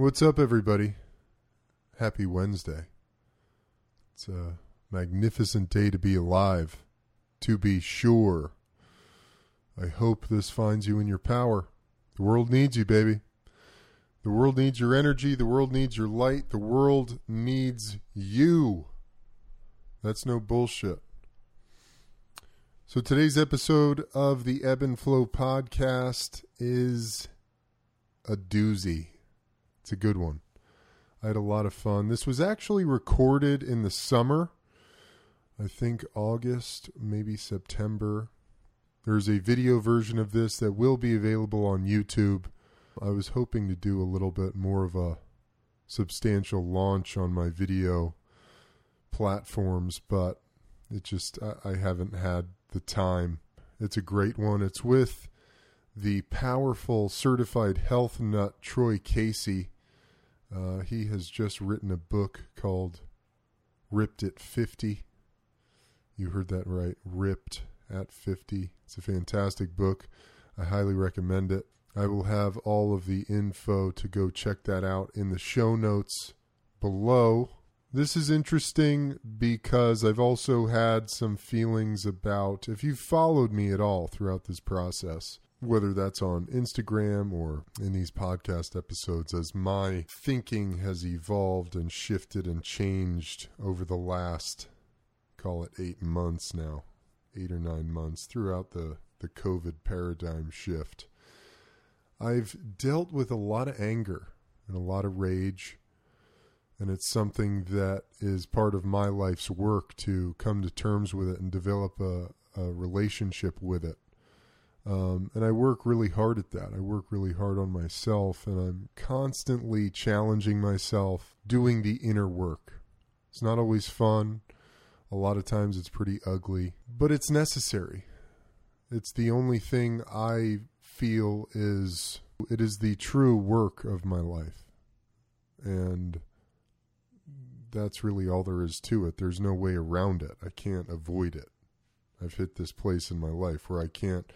What's up, everybody? Happy Wednesday. It's a magnificent day to be alive, to be sure. I hope this finds you in your power. The world needs you, baby. The world needs your energy. The world needs your light. The world needs you. That's no bullshit. So today's episode of the Ebb and Flow podcast is a doozy. It's a good one. I had a lot of fun. This was actually recorded in the summer. I think August, maybe September. There's a video version of this that will be available on YouTube. I was hoping to do a little bit more of a substantial launch on my video platforms, but it just, I, I haven't had the time. It's a great one. It's with the powerful certified health nut Troy Casey. Uh, he has just written a book called Ripped at 50. You heard that right. Ripped at 50. It's a fantastic book. I highly recommend it. I will have all of the info to go check that out in the show notes below. This is interesting because I've also had some feelings about, if you've followed me at all throughout this process, whether that's on Instagram or in these podcast episodes, as my thinking has evolved and shifted and changed over the last, call it eight months now, eight or nine months throughout the, the COVID paradigm shift. I've dealt with a lot of anger and a lot of rage and it's something that is part of my life's work to come to terms with it and develop a, a relationship with it. Um, and I work really hard at that. I work really hard on myself, and I'm constantly challenging myself, doing the inner work. It's not always fun. A lot of times it's pretty ugly, but it's necessary. It's the only thing I feel is it is the true work of my life. And that's really all there is to it. There's no way around it. I can't avoid it. I've hit this place in my life where I can't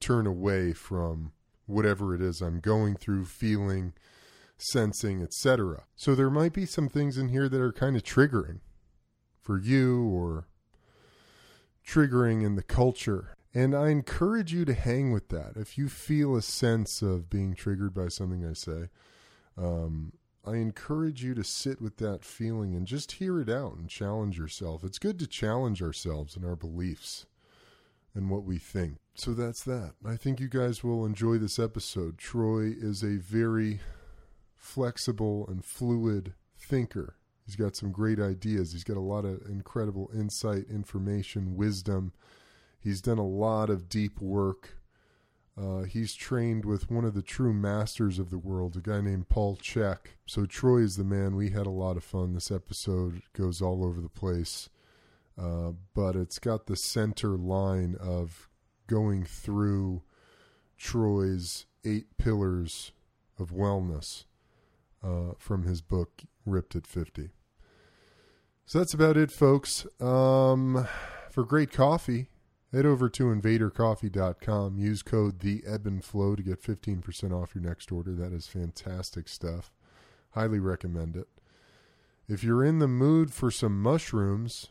turn away from whatever it is I'm going through, feeling, sensing, etc. So there might be some things in here that are kind of triggering for you or triggering in the culture. And I encourage you to hang with that. If you feel a sense of being triggered by something I say, um, I encourage you to sit with that feeling and just hear it out and challenge yourself. It's good to challenge ourselves and our beliefs and what we think. So that's that. I think you guys will enjoy this episode. Troy is a very flexible and fluid thinker. He's got some great ideas. He's got a lot of incredible insight, information, wisdom. He's done a lot of deep work uh, he's trained with one of the true masters of the world, a guy named Paul Chek. So Troy is the man. We had a lot of fun. This episode goes all over the place, uh, but it's got the center line of going through Troy's eight pillars of wellness uh, from his book Ripped at 50. So that's about it, folks. Um, for great coffee, Head over to invadercoffee.com. Use code the ebb and flow to get 15% off your next order. That is fantastic stuff. Highly recommend it. If you're in the mood for some mushrooms,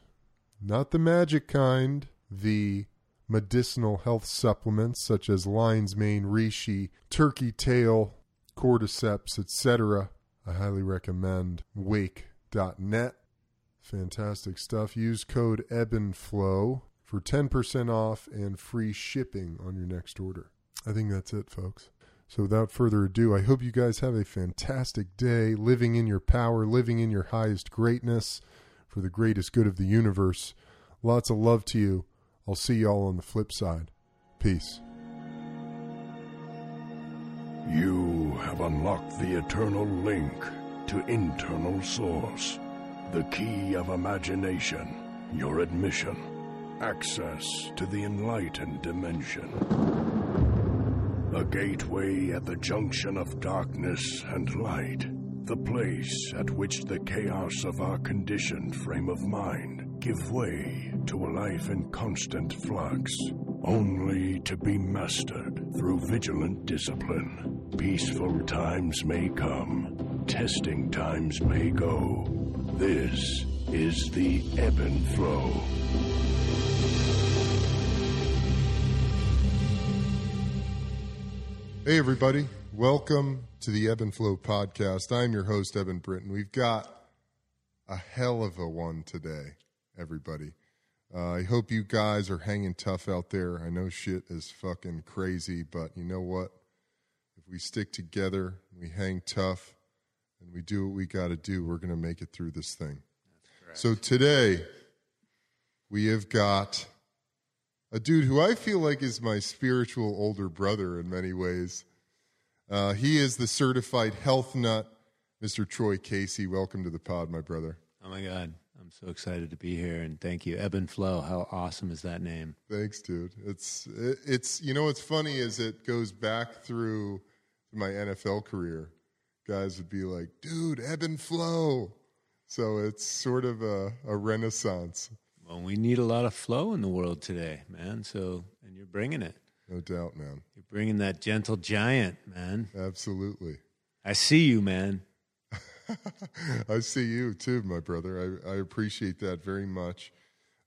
not the magic kind, the medicinal health supplements such as lion's mane, reishi, turkey tail, cordyceps, etc., I highly recommend wake.net. Fantastic stuff. Use code ebb and flow for 10% off and free shipping on your next order. I think that's it, folks. So, without further ado, I hope you guys have a fantastic day living in your power, living in your highest greatness for the greatest good of the universe. Lots of love to you. I'll see y'all on the flip side. Peace. You have unlocked the eternal link to internal source, the key of imagination, your admission access to the enlightened dimension. A gateway at the junction of darkness and light. The place at which the chaos of our conditioned frame of mind give way to a life in constant flux, only to be mastered through vigilant discipline. Peaceful times may come, testing times may go. This is the ebb and flow. Hey, everybody. Welcome to the Ebb and Flow podcast. I'm your host, Eben Britton. We've got a hell of a one today, everybody. Uh, I hope you guys are hanging tough out there. I know shit is fucking crazy, but you know what? If we stick together, we hang tough, and we do what we got to do, we're going to make it through this thing. So today, we have got a dude who I feel like is my spiritual older brother in many ways. Uh, he is the certified health nut, Mr. Troy Casey. Welcome to the pod, my brother. Oh my God. I'm so excited to be here and thank you. Ebb and Flow. How awesome is that name? Thanks, dude. It's it, it's you know what's funny is it goes back through my NFL career. Guys would be like, dude, ebb and flow. So it's sort of a, a renaissance. Well, we need a lot of flow in the world today, man. So, and you're bringing it. No doubt, man. You're bringing that gentle giant, man. Absolutely. I see you, man. I see you too, my brother. I, I appreciate that very much.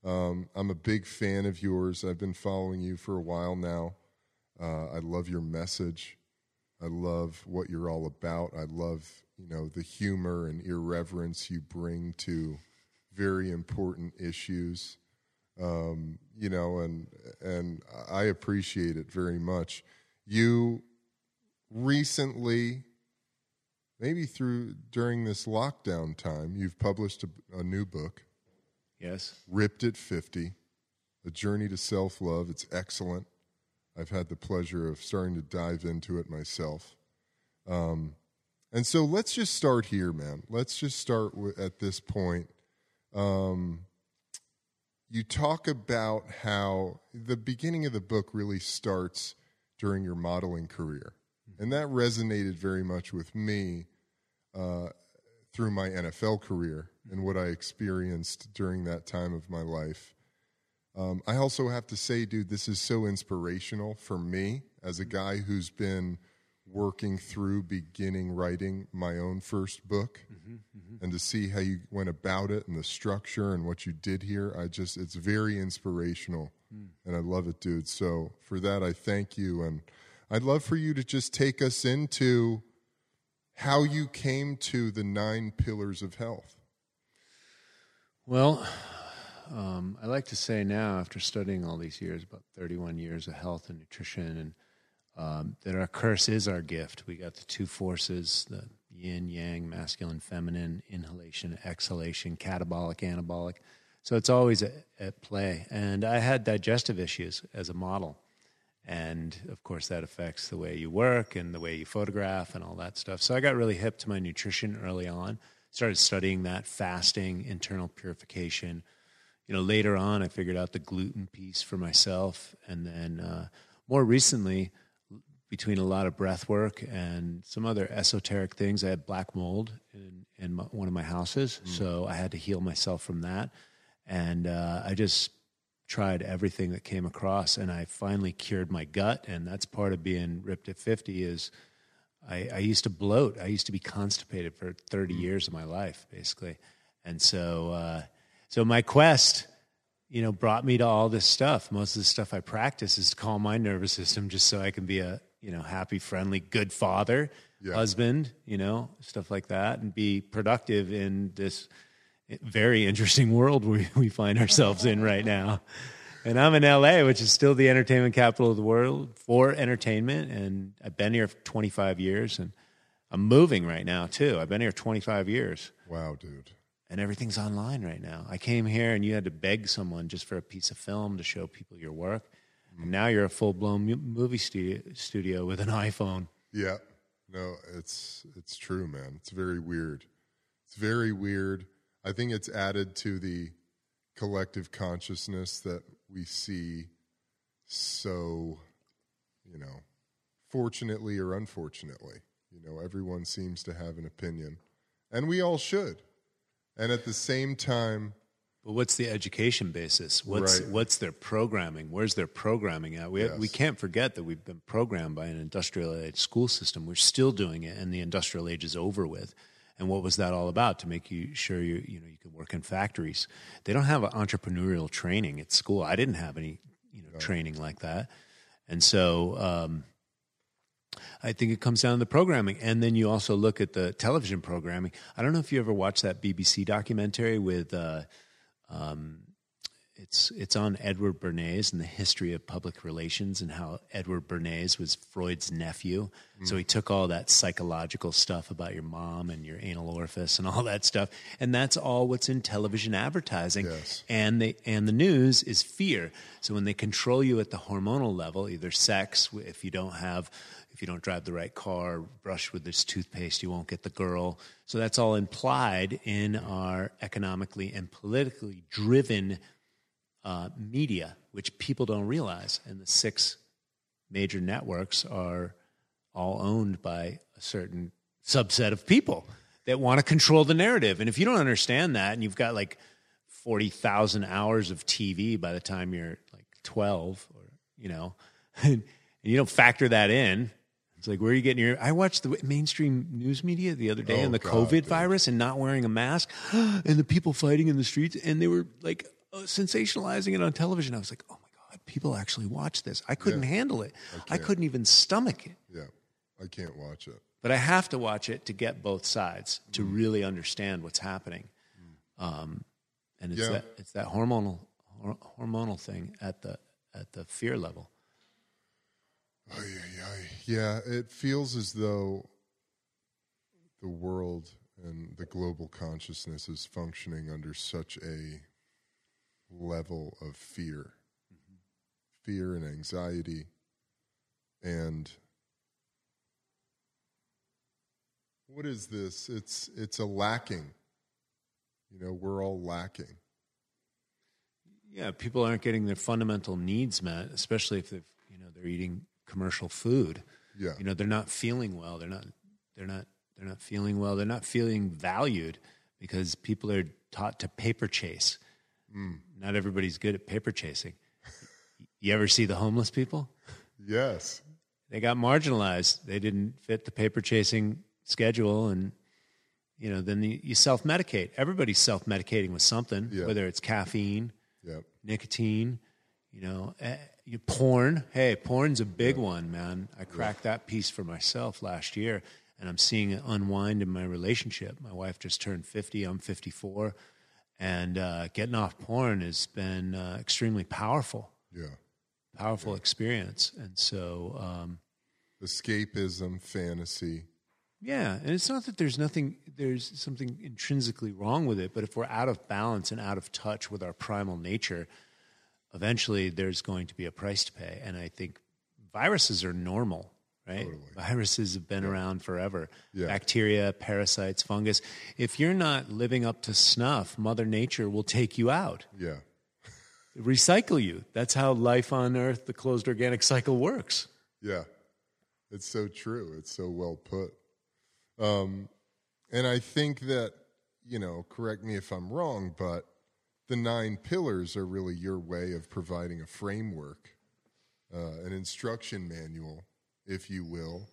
Um, I'm a big fan of yours. I've been following you for a while now. Uh, I love your message. I love what you're all about. I love, you know, the humor and irreverence you bring to very important issues. Um, you know, and and I appreciate it very much. You recently maybe through during this lockdown time, you've published a, a new book, Yes. Ripped at 50, A Journey to Self Love. It's excellent. I've had the pleasure of starting to dive into it myself. Um, and so let's just start here, man. Let's just start with, at this point. Um, you talk about how the beginning of the book really starts during your modeling career. And that resonated very much with me uh, through my NFL career and what I experienced during that time of my life. Um, I also have to say, dude, this is so inspirational for me as a guy who's been working through beginning writing my own first book mm-hmm, mm-hmm. and to see how you went about it and the structure and what you did here. I just, it's very inspirational hmm. and I love it, dude. So for that, I thank you. And I'd love for you to just take us into how you came to the nine pillars of health. Well, um, I like to say now, after studying all these years, about 31 years of health and nutrition, and um, that our curse is our gift. We got the two forces, the yin, yang, masculine, feminine, inhalation, exhalation, catabolic, anabolic. So it's always at, at play. And I had digestive issues as a model. And of course, that affects the way you work and the way you photograph and all that stuff. So I got really hip to my nutrition early on. Started studying that fasting, internal purification. You know, later on, I figured out the gluten piece for myself. And then uh, more recently, between a lot of breath work and some other esoteric things, I had black mold in, in my, one of my houses. So I had to heal myself from that. And uh, I just tried everything that came across and I finally cured my gut and that's part of being ripped at 50 is I, I used to bloat. I used to be constipated for 30 years of my life basically. And so uh, so my quest you know brought me to all this stuff. Most of the stuff I practice is to calm my nervous system just so I can be a you know happy, friendly, good father, Yeah. husband, you know, stuff like that and be productive in this very interesting world we, we find ourselves in right now. And I'm in LA, which is still the entertainment capital of the world for entertainment. And I've been here for 25 years and I'm moving right now too. I've been here 25 years Wow, dude. and everything's online right now. I came here and you had to beg someone just for a piece of film to show people your work. Now you're a full blown movie studio, studio with an iPhone. Yeah. No, it's it's true, man. It's very weird. It's very weird. I think it's added to the collective consciousness that we see so, you know, fortunately or unfortunately. You know, everyone seems to have an opinion, and we all should. And at the same time, But what's the education basis? What's Right. what's their programming? Where's their programming at? We Yes. we can't forget that we've been programmed by an industrial age school system. We're still doing it, and the industrial age is over with. And what was that all about? To make you sure you you know you can work in factories. They don't have entrepreneurial training at school. I didn't have any you know training like that, and so. Um, I think it comes down to the programming. And then you also look at the television programming. I don't know if you ever watched that BBC documentary with, uh, um, it's, it's on Edward Bernays and the history of public relations and how Edward Bernays was Freud's nephew. So he took all that psychological stuff about your mom and your anal orifice and all that stuff. And that's all what's in television advertising Yes. and they and the news is fear. So when they control you at the hormonal level, either sex, if you don't have, you don't drive the right car, brush with this toothpaste, you won't get the girl. So that's all implied in our economically and politically driven uh, media, which people don't realize. And the six major networks are all owned by a certain subset of people that want to control the narrative. And if you don't understand that, and you've got like 40,000 hours of TV by the time you're like 12, or, you know, and you don't factor that in, it's like, where are you getting your? I watched the mainstream news media the other day Oh, on the God, COVID dude. virus and not wearing a mask, and the people fighting in the streets, and they were like uh, sensationalizing it on television. I was like, oh my God, people actually watch this. I couldn't handle it. I, can't. couldn't even stomach it. Yeah, I can't watch it. But I have to watch it to get both sides to really understand what's happening. Um, and it's Yeah. that it's that hormonal hormonal thing at the at the fear level. Ay, ay, ay. Yeah, it feels as though the world and the global consciousness is functioning under such a level of fear, mm-hmm. fear and anxiety, and what is this? It's it's a lacking. You know, we're all lacking. Yeah, people aren't getting their fundamental needs met, especially if they've you know they're eating commercial food. Yeah, You know, they're not feeling well. They're not they're not they're not feeling well. They're not feeling valued because people are taught to paper chase. Hmm. Not everybody's good at paper chasing. You ever see the homeless people? yes, they got marginalized. They didn't fit the paper chasing schedule, and you know, then you, you self medicate. Everybody's self medicating with something, Yeah. whether it's caffeine, yep, nicotine, you know, eh, you, porn. Hey, porn's a big one, man. I cracked that piece for myself last year, and I'm seeing it unwind in my relationship. My wife just turned 50. I'm 54, and uh, getting off porn has been uh, extremely powerful, yeah. powerful experience, and so. Um, Escapism, fantasy. Yeah, and it's not that there's nothing, there's something intrinsically wrong with it, but if we're out of balance and out of touch with our primal nature, eventually there's going to be a price to pay. And I think viruses are normal, right? Viruses have been around forever. Yeah. Bacteria, parasites, fungus. If you're not living up to snuff, Mother Nature will take you out, Yeah, recycle you. That's how life on Earth, the closed organic cycle works. Yeah, it's so true. It's so well put. Um, and I think that, you know, correct me if I'm wrong, but the nine pillars are really your way of providing a framework, uh, an instruction manual, if you will,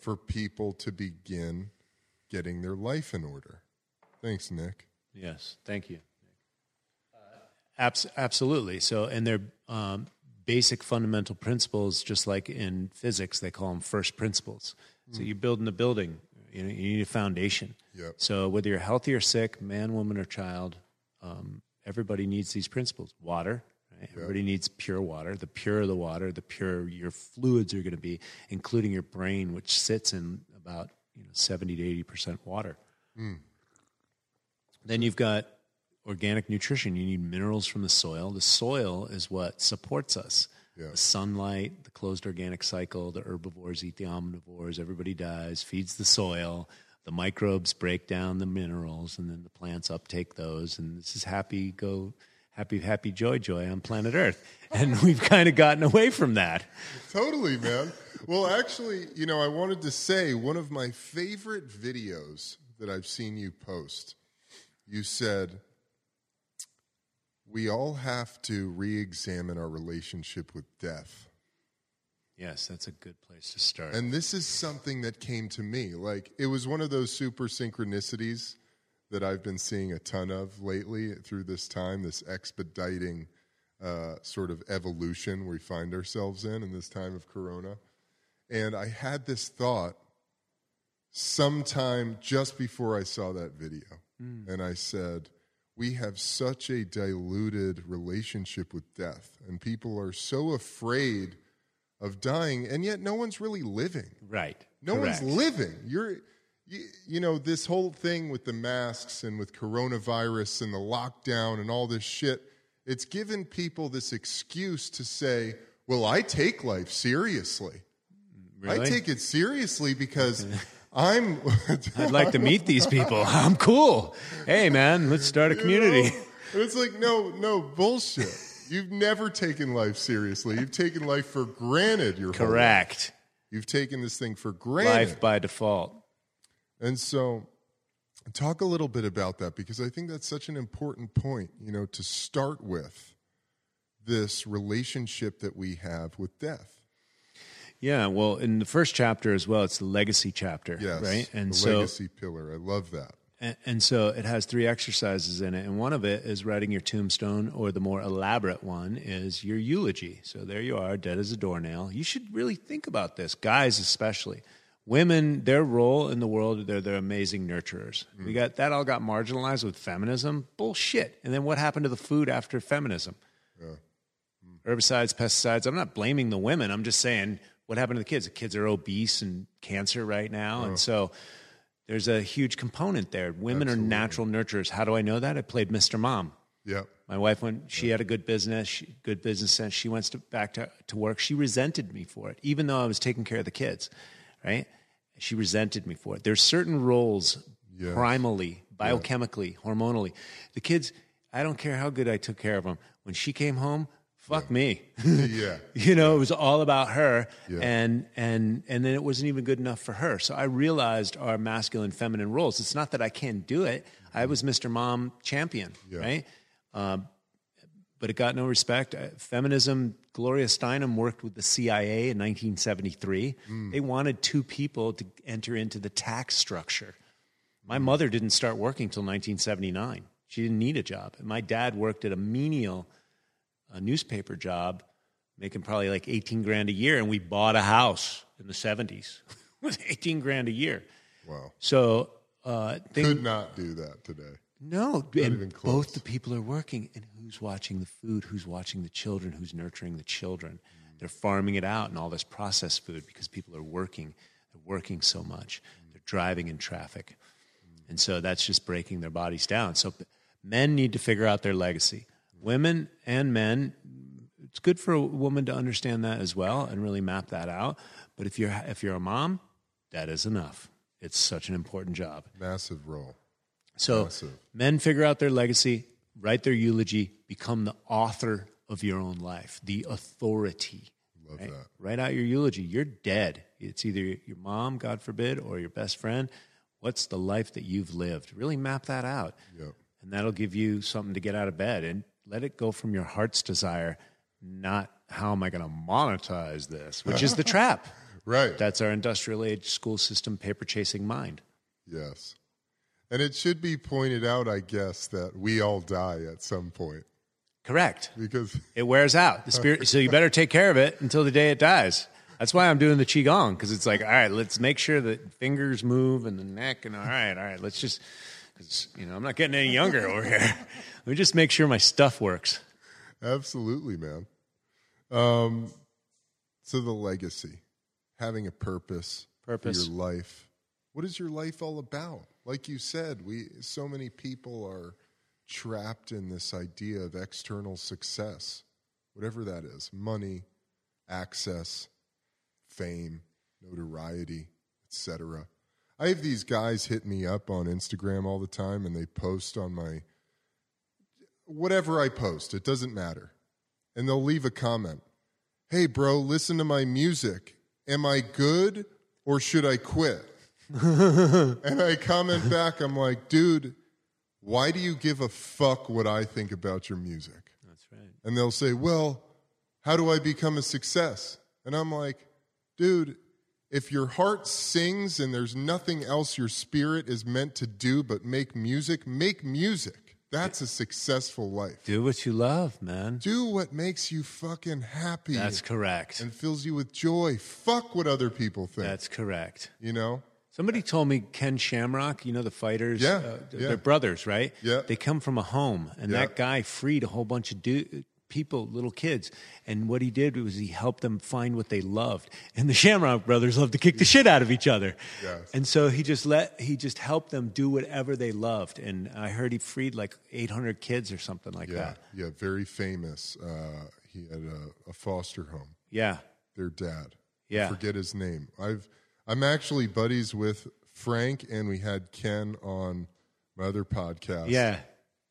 for people to begin getting their life in order. Thanks, Nick. Yes, thank you. Abs- absolutely. So, and they're um, basic fundamental principles, just like in physics, they call them first principles. So, you're building a building, you, know, you need a foundation. Yep. So, whether you're healthy or sick, man, woman, or child, um, everybody needs these principles. Water, right? Everybody needs pure water. The purer the water, the purer your fluids are going to be, including your brain, which sits in about you know 70 to 80 percent water. Hmm. Then you've got organic nutrition. You need minerals from the soil. The soil is what supports us. Yeah. The sunlight, the closed organic cycle, the herbivores eat the omnivores, everybody dies, feeds the soil. The microbes break down the minerals, and then the plants uptake those. And this is happy, go, happy, happy, joy, joy on planet Earth. And we've kind of gotten away from that. Totally, man. Well, actually, you know, I wanted to say one of my favorite videos that I've seen you post. You said, we all have to re examine our relationship with death. Yes, that's a good place to start. And this is something that came to me. Like, it was one of those super synchronicities that I've been seeing a ton of lately through this time, this expediting uh, sort of evolution we find ourselves in in this time of Corona. And I had this thought sometime just before I saw that video. And I said, we have such a diluted relationship with death, and people are so afraid of dying, and yet no one's really living. right. No Correct. one's living. You're, you, you know, this whole thing with the masks and with coronavirus and the lockdown and all this shit, it's given people this excuse to say, well, I take life seriously. I take it seriously because I'm. I'd like to meet these people. I'm cool. Hey, man, let's start a community. And it's like, no, no, bullshit. You've never taken life seriously. You've taken life for granted. Your. Correct. You've taken this thing for granted. Life by default. And so, talk a little bit about that because I think that's such an important point, you know, to start with this relationship that we have with death. Yeah, well, in the first chapter as well, it's the legacy chapter, Yes. right? And the so, legacy pillar. I love that. And, and so it has three exercises in it, and one of it is writing your tombstone, or the more elaborate one is your eulogy. So there you are, dead as a doornail. You should really think about this, guys especially. Women, their role in the world, they're they're amazing nurturers. Hmm. We got that all got marginalized with feminism. Bullshit. And then what happened to the food after feminism? Hmm. herbicides, pesticides. I'm not blaming the women. I'm just saying what happened to the kids. The kids are obese and cancer right now. And so there's a huge component there. Women are natural nurturers. How do I know that? I played Mr. Mom. Yep. My wife went, she had a good business, she, good business sense. She went to, back to, to work. She resented me for it, even though I was taking care of the kids, right? She resented me for it. There's certain roles, Yes. primally, biochemically, hormonally. The kids, I don't care how good I took care of them. When she came home, fuck me. Yeah. you know it was all about her Yeah. and and and then it wasn't even good enough for her. So i realized our masculine feminine roles. It's not that i can't do it. I was mr mom champion Yeah. right? Um, but it got no respect. Uh, feminism gloria steinem worked with the cia in 1973 Mm. they wanted two people to enter into the tax structure. My mother didn't start working till 1979 she didn't need a job. And my dad worked at a menial a newspaper job, making probably like 18 grand a year, and we bought a house in the 70s with 18 grand a year. Wow. So, uh, thing, Could not do that today. no, even and both the people are working, and who's watching the food? Who's watching the children? Who's nurturing the children? They're farming it out and all this processed food because people are working. They're working so much. They're driving in traffic, and so that's just breaking their bodies down. So, men need to figure out their legacy. Women and men, it's good for a woman to understand that as well and really map that out. But if you're if you're a mom, that is enough. It's such an important job. Massive role. So Massive. men figure out their legacy, write their eulogy, become the author of your own life, the authority. Love Right? that. Write out your eulogy. You're dead. It's either your mom, God forbid, or your best friend. What's the life that you've lived? Really map that out. Yep. And that'll give you something to get out of bed and let it go from your heart's desire, not how am I going to monetize this, which is the trap. Right. That's our industrial age school system paper chasing mind. yes. And it should be pointed out, I guess, that we all die at some point Correct. because it wears out. The spirit, so you better take care of it until the day it dies. That's why I'm doing the qigong because it's like, all right, let's make sure that fingers move and the neck, and all right, all right, let's just, because you know I'm not getting any younger over here. Let me just make sure my stuff works. Absolutely, man. Um, so the legacy, having a purpose, Purpose. for your life. What is your life all about? Like you said, we so many people are trapped in this idea of external success, whatever that is, money, access, fame, notoriety, etc. I have these guys hit me up on Instagram all the time and they post on my whatever I post, it doesn't matter. And they'll leave a comment. Hey, bro, listen to my music. Am I good or should I quit? and I comment back, I'm like, dude, why do you give a fuck what I think about your music? That's right. And they'll say, well, how do I become a success? And I'm like, dude, if your heart sings and there's nothing else your spirit is meant to do but make music, make music. That's a successful life. Do what you love, man. Do what makes you fucking happy That's correct. and fills you with joy. Fuck what other people think. That's correct. you know? Somebody told me Ken Shamrock, you know the fighters, Yeah, uh, yeah. they're brothers, right? Yeah. They come from a home, and Yeah. that guy freed a whole bunch of du- people, little kids, and what he did was he helped them find what they loved. And the Shamrock brothers loved to kick the shit out of each other, Yes. and so he just let he just helped them do whatever they loved. And I heard he freed like 800 kids or something like Yeah. that. Yeah. Very famous. Uh, he had a, a foster home. Yeah, Their dad. Yeah. I forget his name. I've I'm actually buddies with Frank and we had Ken on my other podcast. yeah.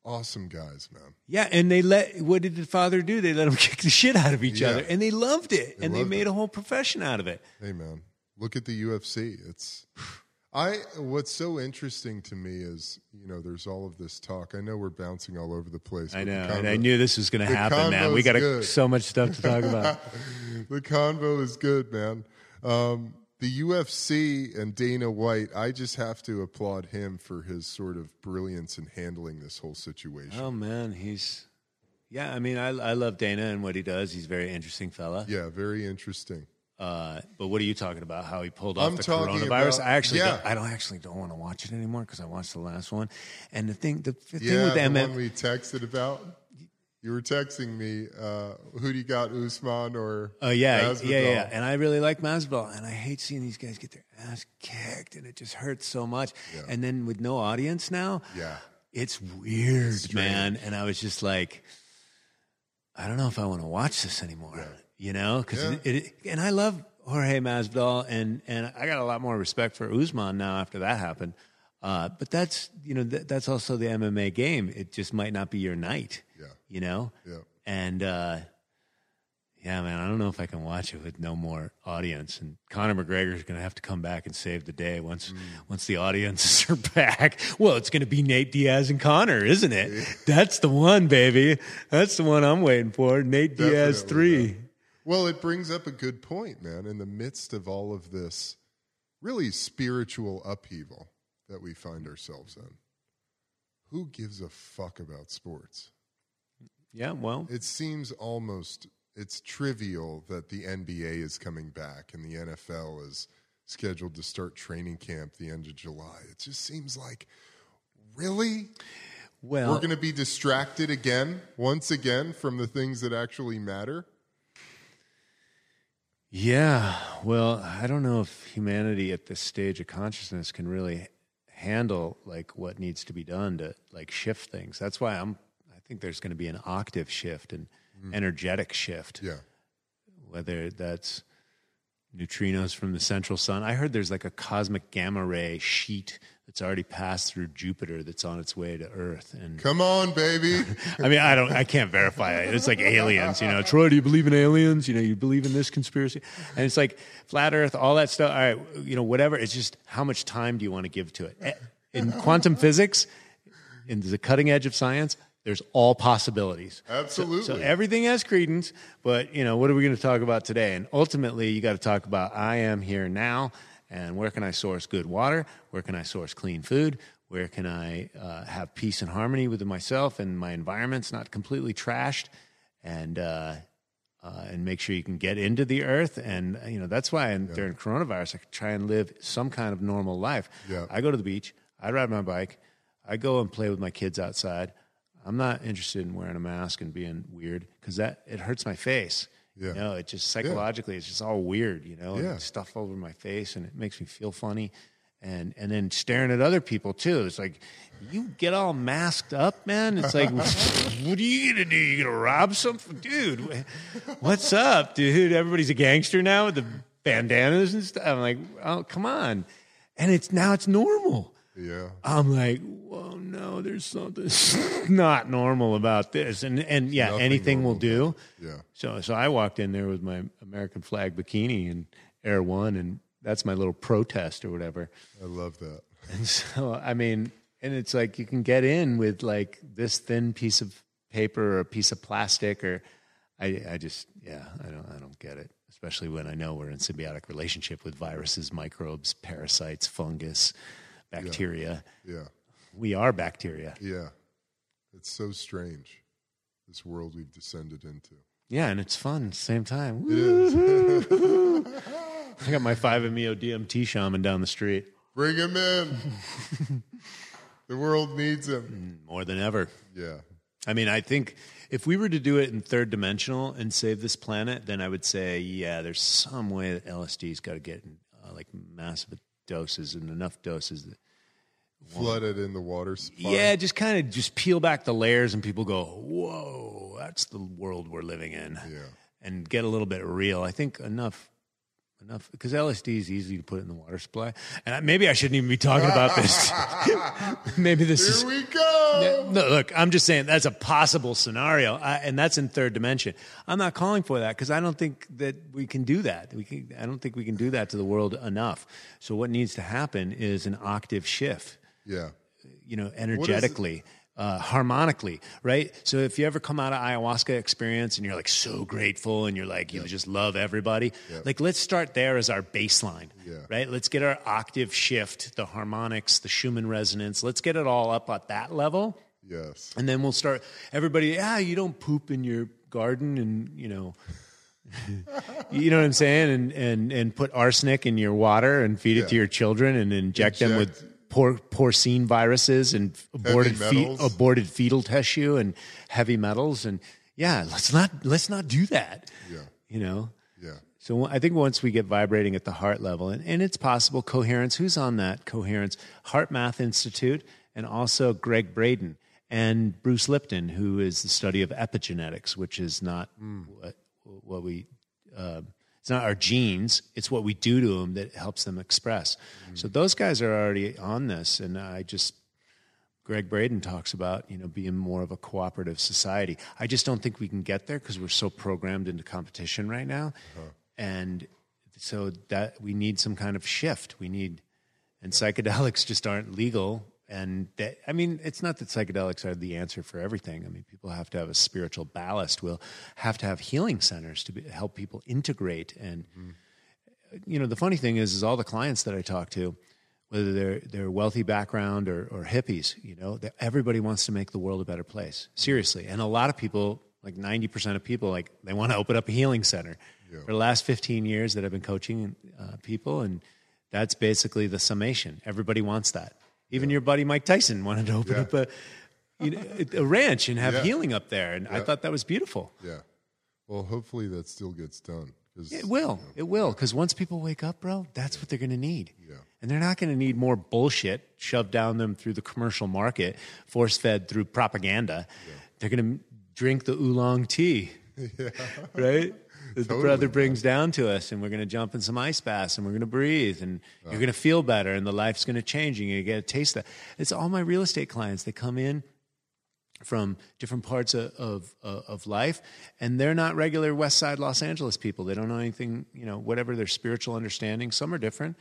Awesome guys, man. Yeah, and they let what did the father do? They let them kick the shit out of each Yeah. other, and they loved it, and they made it. a whole profession out of it. Hey man, look at the UFC. It's I what's so interesting to me is, you know, there's all of this talk. I know we're bouncing all over the place. I know, and I knew this was going to happen, man. We got a, so much stuff to talk about. the convo is good, man. Um, the UFC and Dana White, I just have to applaud him for his sort of brilliance in handling this whole situation. oh man, he's yeah. I mean, I I love Dana and what he does. He's a very interesting fella. Yeah, very interesting. Uh, but what are you talking about? How he pulled off I'm the coronavirus? about- I actually, yeah. don't, I don't actually don't want to watch it anymore because I watched the last one. And the thing, the, the thing with the MM, one we texted about. You were texting me, uh, who do you got, Usman or Oh yeah, Masvidal? yeah, yeah. And I really like Masvidal, and I hate seeing these guys get their ass kicked, and it just hurts so much. And then with no audience now, Yeah. it's weird, Strange. man. And I was just like, I don't know if I want to watch this anymore. You know, because Yeah. it, it, and I love Jorge Masvidal, and and I got a lot more respect for Usman now after that happened. Uh, but that's you know th- that's also the MMA game. It just might not be your night. Yeah. You know. Yeah. And uh, yeah, man, I don't know if I can watch it with no more audience. And Conor McGregor's going to have to come back and save the day once Mm. once the audiences are back. Well, it's going to be Nate Diaz and Conor, isn't it? That's the one, baby. That's the one I'm waiting for. Nate Diaz three. man. Well, it brings up a good point, man. In the midst of all of this really spiritual upheaval that we find ourselves in, who gives a fuck about sports? Yeah, well, It seems almost it's trivial that the NBA is coming back and the NFL is scheduled to start training camp the end of July. It just seems like really well, we're going to be distracted again, once again, from the things that actually matter. Yeah, well, I don't know if humanity at this stage of consciousness can really handle like what needs to be done to like shift things. That's why I'm think there's going to be an octave shift and energetic shift, Yeah. whether that's neutrinos from the central sun. I heard there's like a cosmic gamma ray sheet that's already passed through Jupiter that's on its way to Earth and Come on, baby. I mean, I don't, I can't verify it. It's like aliens, you know. Troy, do you believe in aliens? You know, you believe in this conspiracy? And it's like flat Earth, all that stuff. All right, you know, whatever. It's just how much time do you want to give to it? Eh, In quantum physics, in the cutting edge of science, there's all possibilities. Absolutely. So, everything has credence, but you know, what are we going to talk about today? And ultimately, you got to talk about I am here now, and where can I source good water? Where can I source clean food? Where can I uh, have peace and harmony with myself and my environment's not completely trashed? And uh, uh, and make sure you can get into the earth. And you know that's why in, during coronavirus, I try and live some kind of normal life. Yeah. I go to the beach. I ride my bike. I go and play with my kids outside. I'm not interested in wearing a mask and being weird because that it hurts my face. Yeah. You know, it just psychologically, it's just all weird. You know, Yeah. stuff over my face, and it makes me feel funny. And and then staring at other people too. It's like you get all masked up, man. It's like, what are you gonna do? You gonna rob something, dude? What's up, dude? Everybody's a gangster now with the bandanas and stuff. I'm like, oh, come on. And it's now it's normal. Yeah. I'm like, whoa, no, there's something not normal about this. And and yeah, Nothing anything will do. Yeah. So so I walked in there with my American flag bikini and Air One, and that's my little protest or whatever. I love that. And so I mean, and it's like you can get in with like this thin piece of paper or a piece of plastic or I, I just yeah I don't I don't get it especially when I know we're in symbiotic relationship with viruses microbes parasites fungus bacteria Yeah. we are bacteria Yeah. It's so strange, this world we've descended into. yeah and it's fun at the same time It is. I got my 5-MeO DMT shaman down the street Bring him in. the world needs him. more than ever Yeah. I mean, I think if we were to do it in third dimensional and save this planet, then I would say, yeah, there's some way that LSD's got to get in, uh, like massive doses and enough doses. That, Flooded in the water supply. yeah, just kind of just peel back the layers and people go, whoa, that's the world we're living in. Yeah. And get a little bit real. I think enough. Enough because LSD is easy to put in the water supply, and I, maybe I shouldn't even be talking about this. maybe this is Here we go. no, look, I'm just saying that's a possible scenario, I, and that's in third dimension. I'm not calling for that because I don't think that we can do that. We can, I don't think we can do that to the world enough. So what needs to happen is an octave shift, Yeah. you know, energetically, uh, harmonically, right? So if you ever come out of ayahuasca experience and you're like so grateful and you're like you just love everybody, like let's start there as our baseline, Yeah. right? Let's get our octave shift, the harmonics, the Schumann resonance. Let's get it all up at that level. Yes. And then we'll start everybody, yeah, you don't poop in your garden and, you know, you know what I'm saying? And, and, and put arsenic in your water and feed it to your children and inject, them with por- porcine viruses and aborted, fe- aborted fetal tissue and heavy metals. And yeah, let's not, let's not do that, Yeah. you know? Yeah. So I think once we get vibrating at the heart level, and, and it's possible, coherence, who's on that coherence? HeartMath Institute, and also Gregg Braden and Bruce Lipton, who is the study of epigenetics, which is not what, what we, uh, it's not our genes, it's what we do to them that helps them express. So mm. those guys are already on this, and I just, Gregg Braden talks about, you know, being more of a cooperative society. I just don't think we can get there because we're so programmed into competition right now. Uh-huh. And so that we need some kind of shift. We need, and psychedelics just aren't legal. And that, I mean, it's not that psychedelics are the answer for everything. I mean, people have to have a spiritual ballast. We'll have to have healing centers to be, help people integrate. And, you know, the funny thing is, is all the clients that I talk to, whether they're they're wealthy background or, or hippies, you know, that everybody wants to make the world a better place. Seriously, and a lot of people, like ninety percent of people, like they want to open up a healing center. For the last fifteen years that I've been coaching uh, people, and that's basically the summation. Everybody wants that. Even your buddy Mike Tyson wanted to open Yeah. up a you know, a ranch and have Yeah. healing up there, and I thought that was beautiful. Yeah. Well, hopefully that still gets done. It will. It will. Because once people wake up, bro, that's what they're going to need. Yeah. And they're not going to need more bullshit shoved down them through the commercial market, force fed through propaganda. They're going to drink the oolong tea, right? That the brother brings down to us, and we're going to jump in some ice baths, and we're going to breathe, and you're going to feel better, and the life's going to change, and you get a taste of that. It's all my real estate clients. They come in from different parts of, of, of life, and they're not regular West Side Los Angeles people. They don't know anything, you know, whatever their spiritual understanding. Some are different.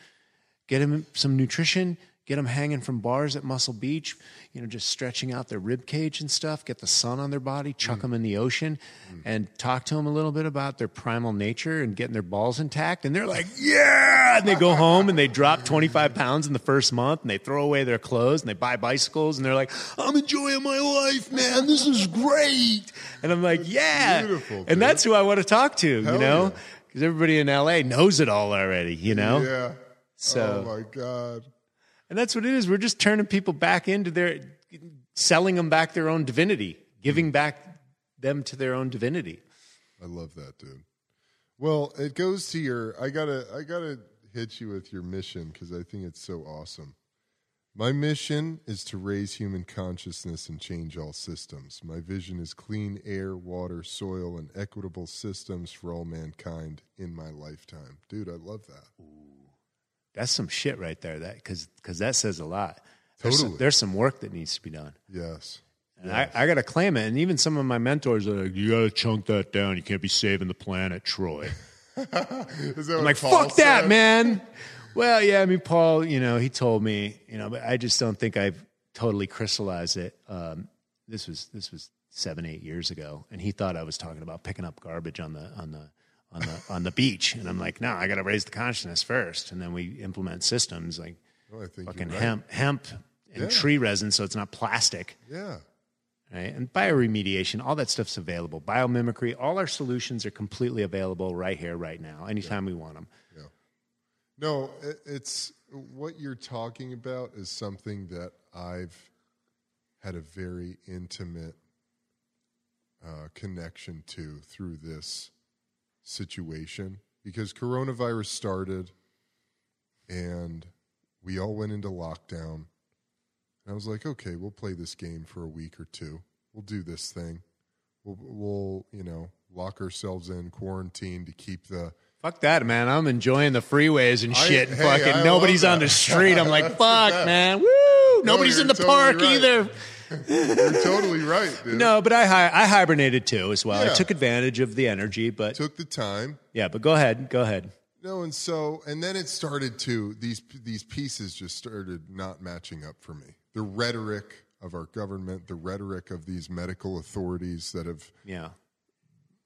Get them some nutrition. Get them hanging from bars at Muscle Beach, you know, just stretching out their rib cage and stuff. Get the sun on their body. Chuck mm. them in the ocean, mm. and talk to them a little bit about their primal nature and getting their balls intact. And they're like, "Yeah!" And they go home and they drop twenty five pounds in the first month, and they throw away their clothes and they buy bicycles, and they're like, "I'm enjoying my life, man. This is great." And I'm like, "Yeah," beautiful, and that's who I want to talk to, Hell you know, yeah. because everybody in LA knows it all already, you know. Yeah. So- oh my God. And that's what it is. We're just turning people back into their, selling them back their own divinity, giving back them to their own divinity. I love that, dude. Well, it goes to your. I gotta. I gotta hit you with your mission because I think it's so awesome. My mission is to raise human consciousness and change all systems. My vision is clean air, water, soil, and equitable systems for all mankind in my lifetime. Dude, I love that. That's some shit right there. That because because that says a lot. There's some, there's some work that needs to be done. Yes. And I, I got to claim it. And even some of my mentors are like, "You got to chunk that down. You can't be saving the planet, Troy." Is that I'm like, Paul fuck that, man. Well, yeah, I mean, Paul, you know, he told me, you know, but I just don't think I've totally crystallized it. Um, this was this was seven eight years ago, and he thought I was talking about picking up garbage on the on the on the on the beach, and I'm like, no, I got to raise the consciousness first, and then we implement systems like Well, think fucking right. hemp hemp and Yeah. tree resin, so it's not plastic Yeah. right? And bioremediation, all that stuff's available. Biomimicry, all our solutions are completely available right here, right now, anytime we want them. No, it, it's what you're talking about is something that I've had a very intimate uh, connection to through this situation because coronavirus started and we all went into lockdown. And I was like, okay, we'll play this game for a week or two. We'll do this thing. We'll, we'll you know, lock ourselves in quarantine to keep the Fuck that, man. I'm enjoying the freeways and I- shit. hey, fucking I nobody's on the street. I'm like, fuck, man. Woo! Nobody's you're in the totally park right. either. You're totally right, dude. No, but I hi- I hibernated too as well. I took advantage of the energy, but Took the time. yeah, but go ahead, go ahead. No, and so and then it started to these these pieces just started not matching up for me. The rhetoric of our government, the rhetoric of these medical authorities that have, Yeah,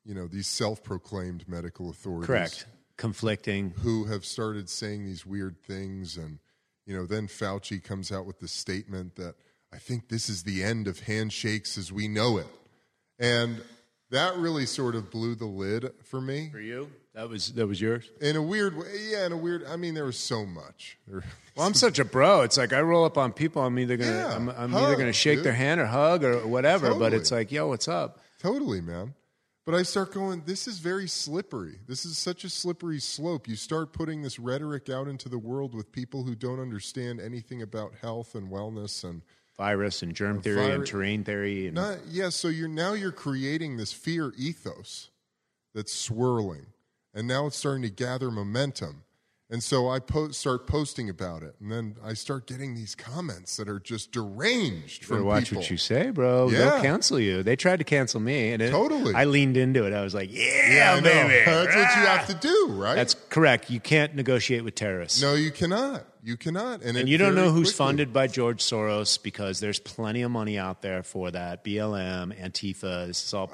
you know, these self-proclaimed medical authorities correct. Conflicting. who have started saying these weird things and you know, then Fauci comes out with the statement that I think this is the end of handshakes as we know it. And that really sort of blew the lid for me. For you, that was that was yours. In a weird way, yeah. In a weird, I mean, there was so much. Well, I'm such a bro. It's like I roll up on people. I'm either gonna Yeah, I'm, I'm hug, either gonna shake dude. their hand or hug or whatever. But it's like, yo, what's up? totally, man. But I start going. This is very slippery. This is such a slippery slope. You start putting this rhetoric out into the world with people who don't understand anything about health and wellness and Virus and germ theory and terrain theory and not. Yeah. So you're now you're creating this fear ethos that's swirling, and now it's starting to gather momentum. And so I po- start posting about it, and then I start getting these comments that are just deranged from watch people. what you say, bro. Yeah. They'll cancel you. They tried to cancel me, and it, Totally. I leaned into it. I was like, "Yeah, yeah, baby." That's what you have to do, right? That's correct. You can't negotiate with terrorists. no, you cannot. You cannot. And, and you don't know who's quickly- funded by George Soros because there's plenty of money out there for that. BLM, Antifa. This is all.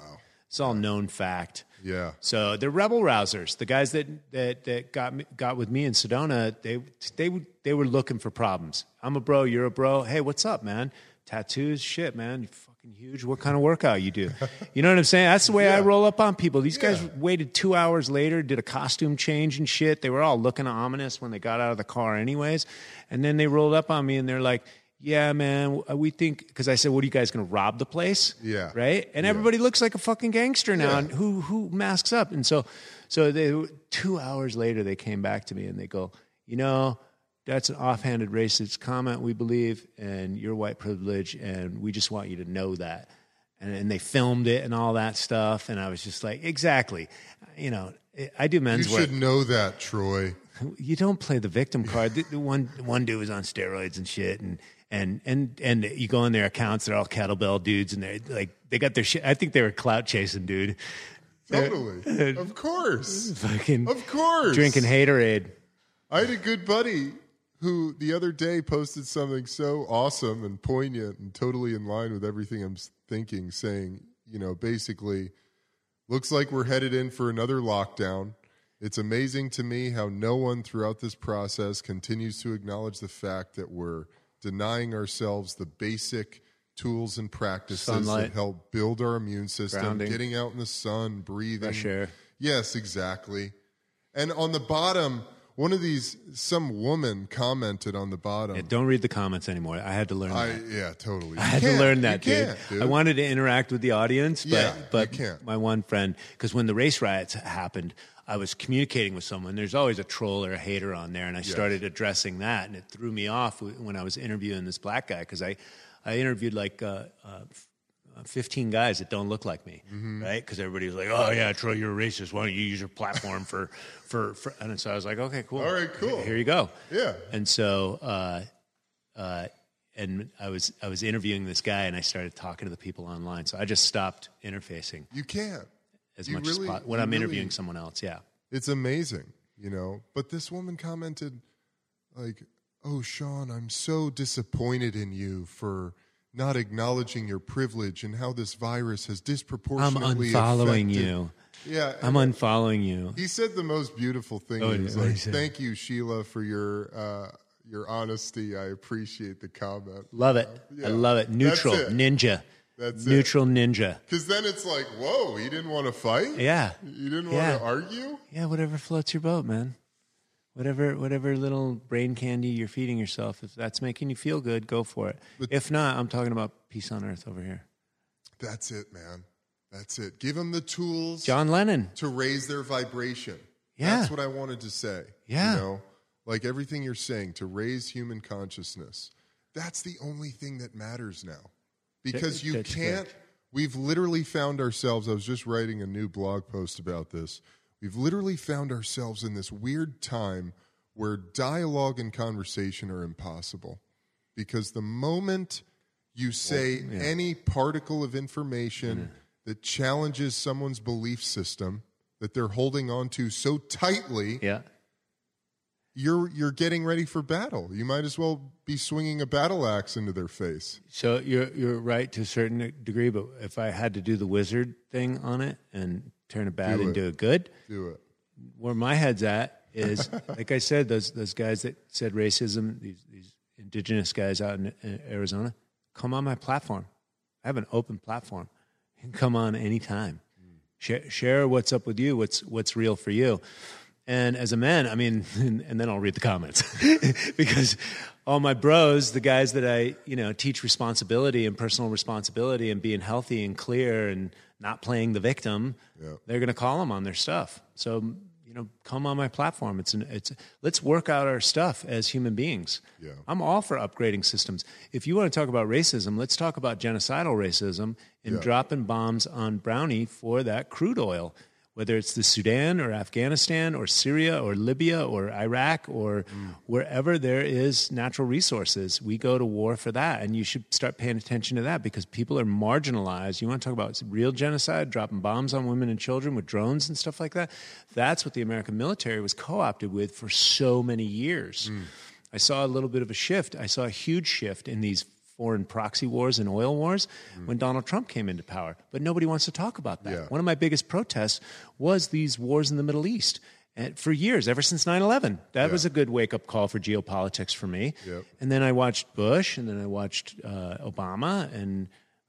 It's all known fact. Yeah. So they're rebel rousers. The guys that that, that got me, got with me in Sedona, they they they were looking for problems. I'm a bro. You're a bro. Hey, what's up, man? Tattoos, shit, man. You fucking huge. What kind of workout you do? You know what I'm saying? That's the way I roll up on people. These guys waited two hours later, did a costume change and shit. They were all looking ominous when they got out of the car, anyways. And then they rolled up on me and they're like. Yeah, man. Uh, we think because I said, "What are you guys going to rob the place?" Yeah. right. And everybody looks like a fucking gangster now. Yeah. And who who masks up? And so, so they two hours later they came back to me and they go, you know, that's an offhanded racist comment we believe, and you're white privilege, and we just want you to know that. And, and they filmed it and all that stuff, and I was just like, exactly, you know, I do men's work. You should know that, Troy. You don't play the victim card. The, the one one dude was on steroids and shit, and and and and you go in their accounts, they're all kettlebell dudes, and they're like they got their shit. I think they were clout chasing, dude. Totally. of course. Fucking Of course. drinking haterade. I had a good buddy who the other day posted something so awesome and poignant and totally in line with everything I'm thinking, saying, you know, basically, looks like we're headed in for another lockdown. It's amazing to me how no one throughout this process continues to acknowledge the fact that we're denying ourselves the basic tools and practices Sunlight. that help build our immune system, Grounding. getting out in the sun, breathing. Fresh air. Yes, exactly. And on the bottom, one of these, some woman commented on the bottom. Yeah, don't read the comments anymore. I had to learn I that. yeah, totally. I had to learn that, dude. dude. I wanted to interact with the audience, but Yeah, but my one friend, because when the race riots happened, I was communicating with someone. There's always a troll or a hater on there, and I started addressing that, and it threw me off when I was interviewing this black guy because I I interviewed like. Uh, uh, 15 guys that don't look like me, Mm-hmm. right? Because everybody was like, "Oh yeah, Troy, you're a racist. Why don't you use your platform for, for, for?" And so I was like, "Okay, cool. All right, cool. Here you go." Yeah. And so, uh, uh, and I was I was interviewing this guy, and I started talking to the people online. So I just stopped interfacing You can't. As You much really- as when I'm really- interviewing someone else. Yeah, It's amazing, you know. But this woman commented, like, "Oh, Sean, I'm so disappointed in you for not acknowledging your privilege and how this virus has disproportionately. I'm unfollowing affected-" you. Yeah, I'm unfollowing you. he said the most beautiful thing. Oh, he was like, "Thank you, Sheila, for your uh, your honesty. I appreciate the comment." Love it. Yeah. I love it. Neutral it. ninja. That's it. Neutral ninja. Because then it's like, "Whoa, he didn't want to fight. Yeah. You didn't Yeah. want to argue." Yeah, whatever floats your boat, man. Whatever whatever little brain candy you're feeding yourself, if that's making you feel good, go for it. But- if not, I'm talking about peace on earth over here. That's it, man. That's it. Give them the tools John Lennon. to raise their vibration. Yeah. That's what I wanted to say. Yeah. You know, like everything you're saying to raise human consciousness. That's the only thing that matters now. Because you that's can't, correct. we've literally found ourselves, I was just writing a new blog post about this. We've literally found ourselves in this weird time where dialogue and conversation are impossible. Because the moment you say any particle of information that challenges someone's belief system that they're holding on to so tightly, Yeah. You're you're getting ready for battle. You might as well be swinging a battle axe into their face. So you're you're right to a certain degree, but if I had to do the wizard thing on it and turn a bad Do it. into a good, Do it. where my head's at is like I said, those those guys that said racism, these these indigenous guys out in, in Arizona, come on my platform. I have an open platform. You can come on anytime. Hmm. Share, share what's up with you, what's what's real for you. And as a man, I mean, and, and then I'll read the comments because all my bros, the guys that I, you know, teach responsibility and personal responsibility and being healthy and clear and not playing the victim, Yeah. they're going to call them on their stuff. So, you know, come on my platform. It's an, it's let's work out our stuff as human beings. Yeah. I'm all for upgrading systems. If you want to talk about racism, let's talk about genocidal racism and Yeah. dropping bombs on Brownie for that crude oil. Whether it's the Sudan or Afghanistan or Syria or Libya or Iraq or mm. wherever there is natural resources, we go to war for that. And you should start paying attention to that because people are marginalized. You want to talk about real genocide, dropping bombs on women and children with drones and stuff like that? That's what the American military was co opted with for so many years. Mm. I saw a little bit of a shift. I saw a huge shift in these foreign proxy wars and oil wars when Donald Trump came into power. But nobody wants to talk about that. Yeah. One of my biggest protests was these wars in the Middle East. And for years, ever since 9 11. That was a good wake up call for geopolitics for me. Yep. And then I watched Bush, and then I watched uh, Obama, and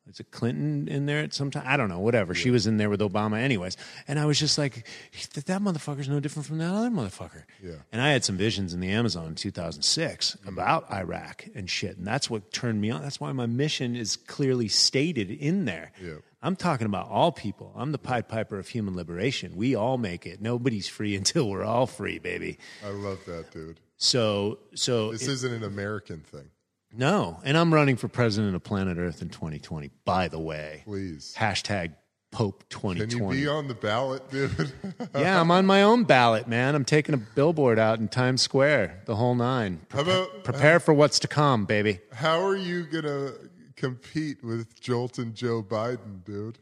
was it Clinton in there at some time? I don't know, whatever. She was in there with Obama, anyways. And I was just like, that, that motherfucker's no different from that other motherfucker. Yeah. And I had some visions in the Amazon in 2006 about Iraq and shit. And that's what turned me on. That's why my mission is clearly stated in there. Yeah. I'm talking about all people. I'm the Pied Piper of human liberation. We all make it. Nobody's free until we're all free, baby. I love that, dude. So, so This isn't an American thing. No. And I'm running for president of planet Earth in 2020, by the way. Please. Hashtag Pope 2020. Can you be on the ballot, dude? yeah, I'm on my own ballot, man. I'm taking a billboard out in Times Square, the whole nine. How about uh, Prepare for what's to come, baby. how are you gonna compete with Jolt and Joe Biden, dude?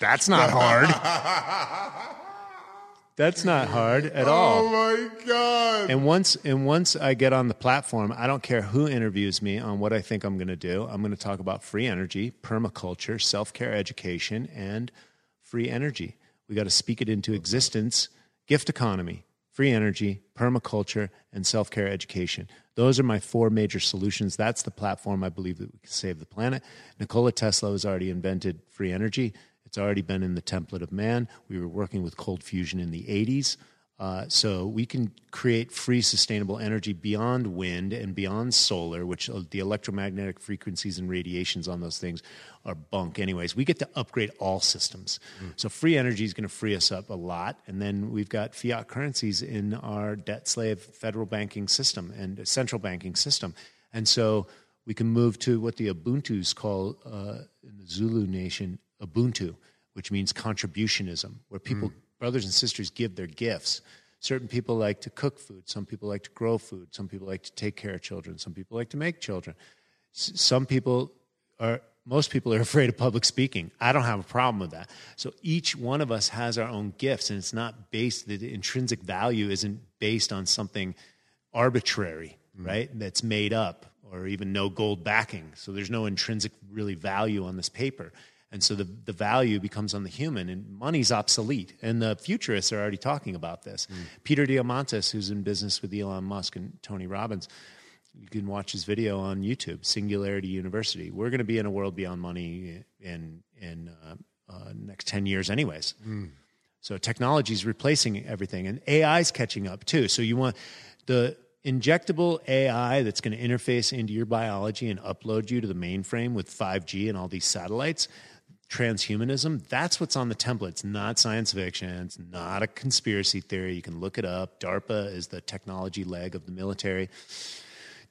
That's not hard. That's not hard at all. Oh my god. And once and once I get on the platform, I don't care who interviews me on what I think I'm going to do. I'm going to talk about free energy, permaculture, self-care education and free energy. We got to speak it into existence. Gift economy, free energy, permaculture and self-care education. Those are my four major solutions. That's the platform I believe that we can save the planet. Nikola Tesla has already invented free energy. It's already been in the template of man. We were working with cold fusion in the 80s. Uh, so we can create free, sustainable energy beyond wind and beyond solar, which uh, the electromagnetic frequencies and radiations on those things are bunk. Anyways, we get to upgrade all systems. So free energy is going to free us up a lot, and then we've got fiat currencies in our debt slave federal banking system and central banking system, and so we can move to what the Ubuntu's call uh, in the Zulu nation Ubuntu, which means contributionism, where people, hmm. brothers and sisters, give their gifts. Certain people like to cook food. Some people like to grow food. Some people like to take care of children. Some people like to make children. S- some people are, most people are afraid of public speaking. I don't have a problem with that. So each one of us has our own gifts, and it's not based, the intrinsic value isn't based on something arbitrary. Hmm. right? That's made up or even no gold backing. So there's no intrinsic really value on this paper. And so the, the value becomes on the human, and money's obsolete. And the futurists are already talking about this. Peter Diamandis, who's in business with Elon Musk and Tony Robbins, you can watch his video on YouTube, Singularity University. We're going to be in a world beyond money in in uh, uh, next ten years, anyways. So technology is replacing everything, and AI is catching up too. So you want the injectable AI that's going to interface into your biology and upload you to the mainframe with 5G and all these satellites. Transhumanism, that's what's on the template. It's not science fiction. It's not a conspiracy theory. You can look it up. DARPA is the technology leg of the military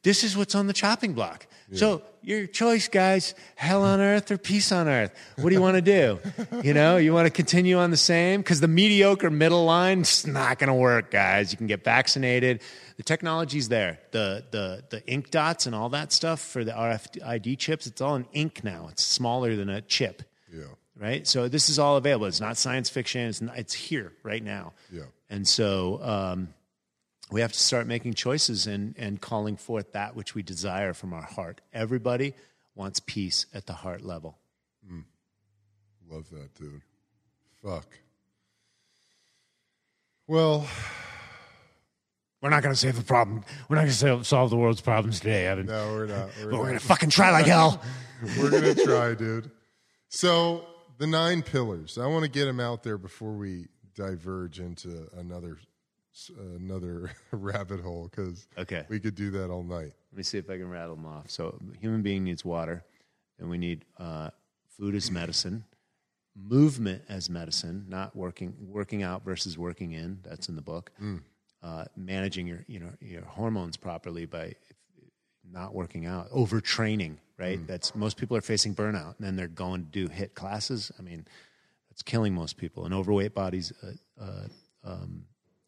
this is what's on the chopping block. So your choice, guys, hell on earth or peace on earth. What do you want to do? You know, you want to continue on the same? Because the mediocre middle line is not going to work, guys. You can get vaccinated. The technology's there. The, the, the ink dots and all that stuff for the RFID chips, it's all in ink now. It's smaller than a chip, Yeah. Right? So this is all available. It's not science fiction. It's, not, it's here right now. Yeah. And so um, we have to start making choices and, and calling forth that which we desire from our heart. Everybody wants peace at the heart level. Love that, dude. Fuck. Well, We're not going to save the problem. We're not going to solve the world's problems today, Eben. no, we're not. We're But we're going to fucking try like hell. We're gonna try, dude. So the nine pillars. I want to get them out there before we diverge into another another rabbit hole because Okay. we could do that all night. Let me see if I can rattle them off. So, human being needs water, and we need uh, food as medicine, movement as medicine, not working working out versus working in. That's in the book. Uh, managing your you know your hormones properly by not working out, overtraining. Right. That's most people are facing burnout, and then they're going to do hit classes. I mean, that's killing most people. An overweight body's a, a, um,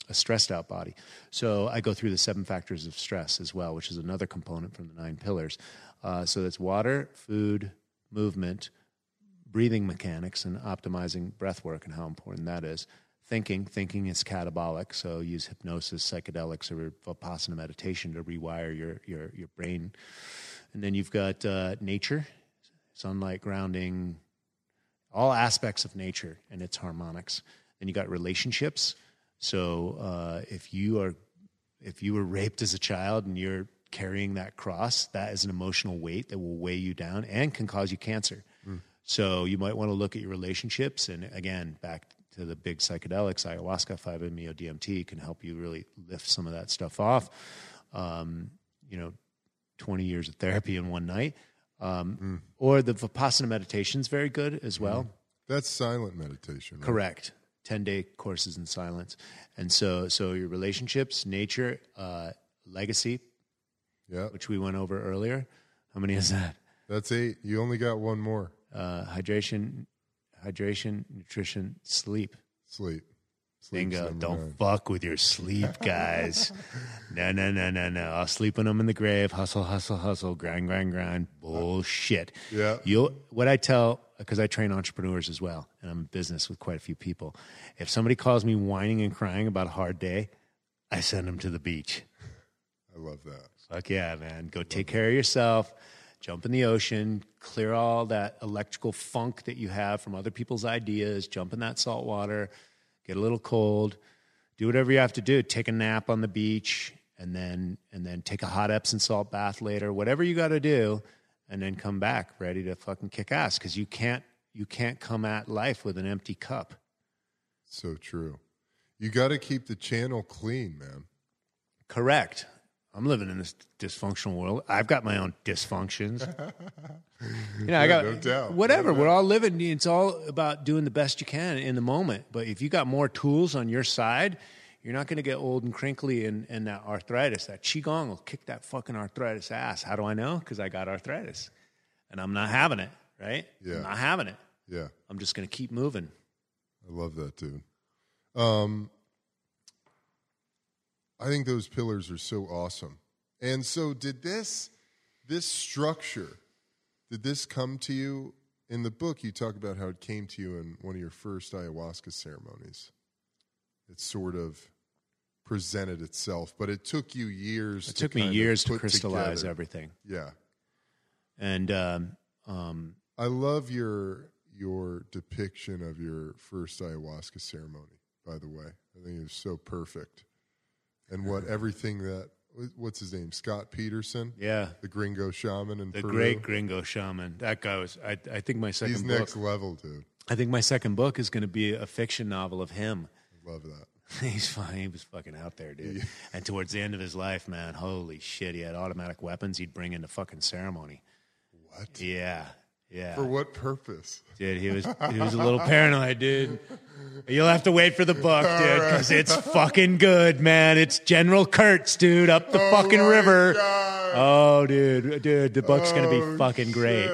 a stressed out body. So I go through the seven factors of stress as well, which is another component from the nine pillars. Uh, so that's water, food, movement, breathing mechanics, and optimizing breath work and how important that is. Thinking, thinking is catabolic, so use hypnosis, psychedelics, or vipassana meditation to rewire your your your brain. And then you've got uh, nature, sunlight, grounding, all aspects of nature and its harmonics. Then you got relationships. So uh, if you are if you were raped as a child and you're carrying that cross, that is an emotional weight that will weigh you down and can cause you cancer. So you might want to look at your relationships. And again, back to the big psychedelics, ayahuasca, 5-MeO DMT can help you really lift some of that stuff off. Um, you know, 20 years of therapy in one night. Um, Or the Vipassana meditation is very good as well. That's silent meditation. Right? Correct. 10 day courses in silence. And so, so your relationships, nature, uh, legacy, Yeah, which we went over earlier. How many is that? that's eight. You only got one more. Uh, hydration, hydration, nutrition, sleep. Sleep. Sleep's Bingo. Don't nine. fuck with your sleep, guys. no, no, no, no, no. I'll sleep when I'm in the grave. Hustle, hustle, hustle. Grind, grind, grind. Bullshit. Yeah. You what I tell because I train entrepreneurs as well, and I'm in business with quite a few people. If somebody calls me whining and crying about a hard day, I send them to the beach. I love that. Fuck yeah, man. Go take care of yourself. Jump in the ocean, clear all that electrical funk that you have from other people's ideas, jump in that salt water, get a little cold, do whatever you have to do. Take a nap on the beach and then and then take a hot Epsom salt bath later, whatever you got to do, and then come back ready to fucking kick ass cuz you can't you can't come at life with an empty cup. So true. You got to keep the channel clean, man. Correct. I'm living in this dysfunctional world. I've got my own dysfunctions. you know, I got no doubt. whatever. No We're all living. It's all about doing the best you can in the moment. But if you got more tools on your side, you're not going to get old and crinkly and, and that arthritis. That qigong will kick that fucking arthritis ass. How do I know? Because I got arthritis, and I'm not having it. Right? Yeah. I'm not having it. Yeah. I'm just going to keep moving. I love that, dude. Um, I think those pillars are so awesome. And so, did this this structure did this come to you in the book? You talk about how it came to you in one of your first ayahuasca ceremonies. It sort of presented itself, but it took you years. It took me years to crystallize together. everything. Yeah, And um, um, I love your your depiction of your first ayahuasca ceremony. By the way, I think it was so perfect, and what everything that what's his name Scott Peterson, yeah, the Gringo shaman in the Peru. great gringo shaman. That guy was. I, I think my second He's book. next level, dude. I think my second book is going to be a fiction novel of him. Love that. He's fine. He was fucking out there, dude. And towards the end of his life, man, holy shit, he had automatic weapons he'd bring into fucking ceremony. What? Yeah, yeah. For what purpose? Dude, he was he was a little paranoid, dude. You'll have to wait for the book, dude, because it's fucking good, man. It's General Kurtz, dude, up the oh fucking my river. God. Oh, dude, dude, the book's gonna Oh, be fucking great.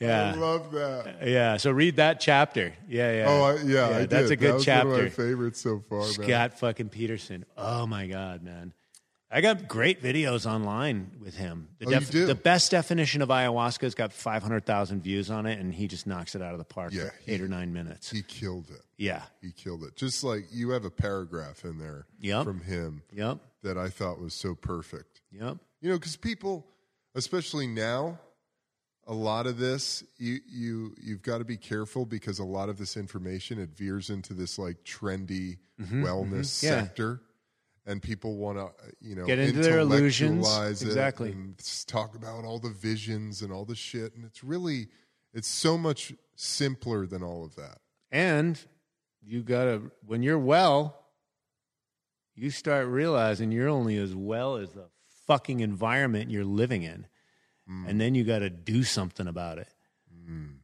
Yeah. I love that. Yeah, so read that chapter. Yeah, yeah. Oh, I, yeah, I did. that's a good that chapter. One of my favorites so far, man. Scott fucking Peterson. Oh my god, man. I got great videos online with him. The, Oh, you do? the best definition of ayahuasca's got 500,000 views on it, and he just knocks it out of the park Yeah, he- eight or nine minutes. He killed it. yeah. He killed it. Just like you have a paragraph in there Yep. from him Yep. that I thought was so perfect. Yep. You know, because people, especially now, a lot of this you you you've got to be careful because a lot of this information it veers into this like trendy wellness Mm-hmm. Yeah. sector, and people want to uh, you know Get into their illusions. Exactly. and talk about all the visions and all the shit, and it's really it's so much simpler than all of that. And you got to, when you're well, you start realizing you're only as well as the fucking environment you're living in. Mm. And then you got to do something about it. Mm.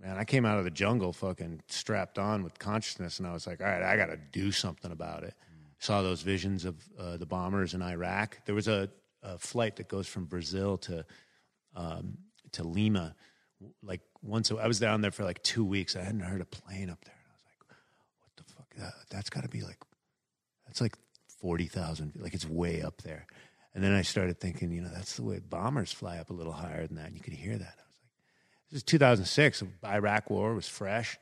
Man, I came out of the jungle fucking strapped on with consciousness, and I was like, all right, I got to do something about it. Saw those visions of uh, the bombers in Iraq. There was a, a flight that goes from Brazil to um, to Lima. Like once, a- I was down there for like two weeks. I hadn't heard a plane up there. And I was like, what the fuck? That, that's got to be like, that's like 40,000. Like it's way up there. And then I started thinking, you know, that's the way bombers fly up a little higher than that. And you could hear that. I was like, this is 2006. Iraq war was fresh.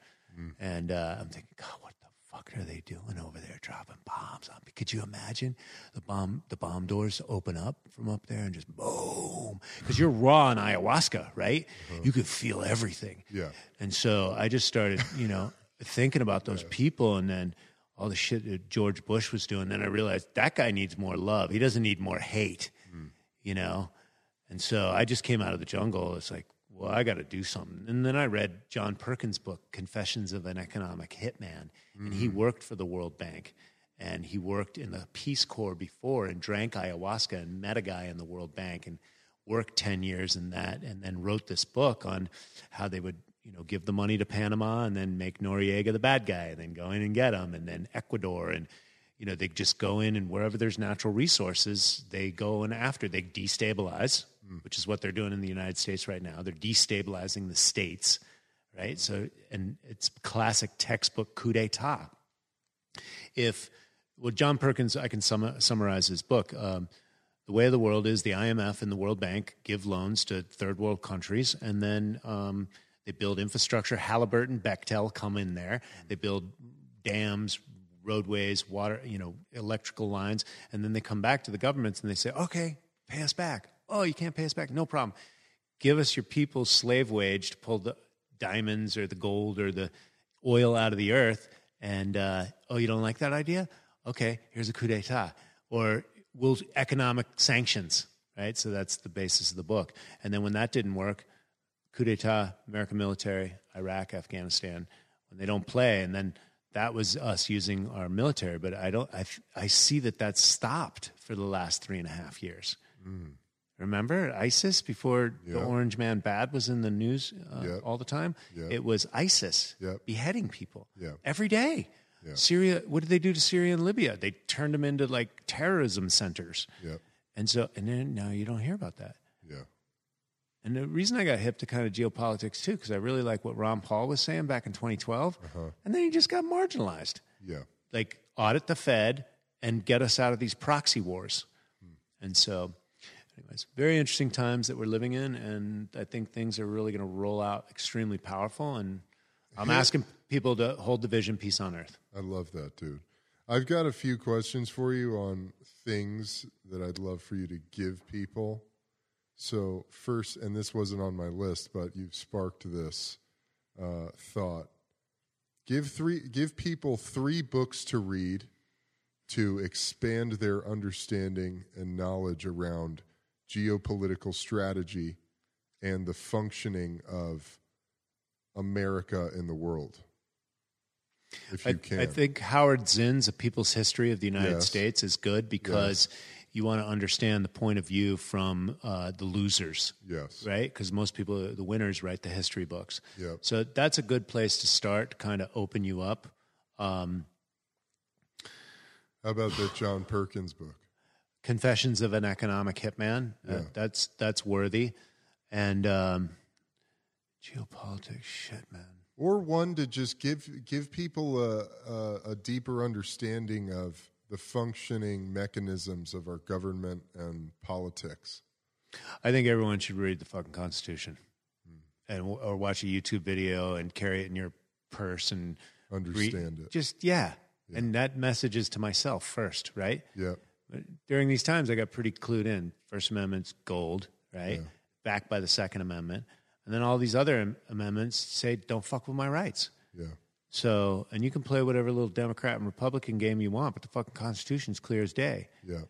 And uh, I'm thinking, God, what fuck are they doing over there dropping bombs on me? Could you imagine the bomb the bomb doors open up from up there and just boom? Because you're raw in ayahuasca, right? Uh-huh. You could feel everything. Yeah. And so I just started, you know, thinking about those people and then all the shit that George Bush was doing. Then I realized that guy needs more love. He doesn't need more hate, hmm. you know? And so I just came out of the jungle. It's like, well, I got to do something. And then I read John Perkins' book, Confessions of an Economic Hitman. And he mm. worked for the World Bank. And he worked in the Peace Corps before and drank ayahuasca and met a guy in the World Bank and worked 10 years in that. And then wrote this book on how they would, you know, give the money to Panama and then make Noriega the bad guy and then go in and get him. And then Ecuador. And, you know, they just go in and wherever there's natural resources, they go in after. They destabilize, which is what they're doing in the United States right now. They're destabilizing the states, right? So, and it's classic textbook coup d'etat. If, well, John Perkins, I can sum, summarize his book. Um, the way of the world is the IMF and the World Bank give loans to third world countries, and then um, they build infrastructure. Halliburton, Bechtel come in there. They build dams, roadways, water, you know, electrical lines, and then they come back to the governments and they say, "Okay, pay us back." Oh, you can't pay us back? No problem. Give us your people's slave wage to pull the diamonds or the gold or the oil out of the earth. And uh, oh, you don't like that idea? Okay, here's a coup d'état, or we'll economic sanctions. Right. So that's the basis of the book. And then when that didn't work, coup d'état, American military, Iraq, Afghanistan, when they don't play, and then that was us using our military. But I don't. I I see that that's stopped for the last three and a half years. Remember ISIS before the Orange Man Bad was in the news uh, Yep. all the time? Yep. It was ISIS beheading people every day. Syria, what did they do to Syria and Libya? They turned them into like terrorism centers. And so, and then now you don't hear about that. Yeah. And the reason I got hip to kind of geopolitics too, because I really like what Ron Paul was saying back in 2012. And then he just got marginalized. Yeah. Like audit the Fed and get us out of these proxy wars. And so, anyways, very interesting times that we're living in. And I think things are really going to roll out extremely powerful. And I'm asking people to hold the vision, peace on earth. I love that, dude. I've got a few questions for you on things that I'd love for you to give people. So, first, and this wasn't on my list, but you've sparked this uh, thought. Give three, give people three books to read to expand their understanding and knowledge around geopolitical strategy and the functioning of America in the world. If you I, can, I think Howard Zinn's A People's History of the United Yes. States is good because you want to understand the point of view from uh, the losers, yes, right? Because most people, the winners, write the history books. Yep. So that's a good place to start to kind of open you up. Um, How about that John Perkins book? Confessions of an Economic Hitman. Uh, that's that's worthy. And um, geopolitics, shit, man. Or one to just give give people a, a, a deeper understanding of the functioning mechanisms of our government and politics. I think everyone should read the fucking Constitution, Hmm. and or watch a YouTube video and carry it in your purse and Understand it. Just yeah. and that message is to myself first, right? Yeah, During these times, I got pretty clued in. First Amendment's gold, right? Yeah. Backed by the Second Amendment, and then all these other amendments say don't fuck with my rights. yeah, So, and you can play whatever little Democrat and Republican game you want, but the fucking Constitution's clear as day. yeah,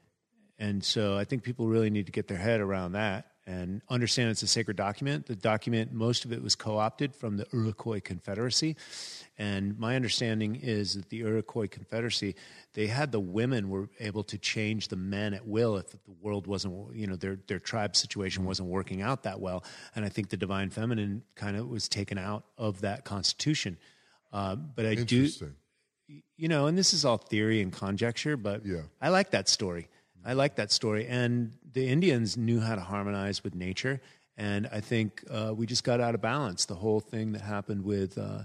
And so I think people really need to get their head around that and understand it's a sacred document. The document, most of it was co opted from the Iroquois Confederacy. And my understanding is that the Iroquois Confederacy, they had the women were able to change the men at will if the world wasn't, you know, their, their tribe situation wasn't working out that well. And I think the divine feminine kind of was taken out of that constitution. Uh, but I do, you know, and this is all theory and conjecture, but Yeah. I like that story. I like that story. And the Indians knew how to harmonize with nature. And I think uh, we just got out of balance. The whole thing that happened with uh,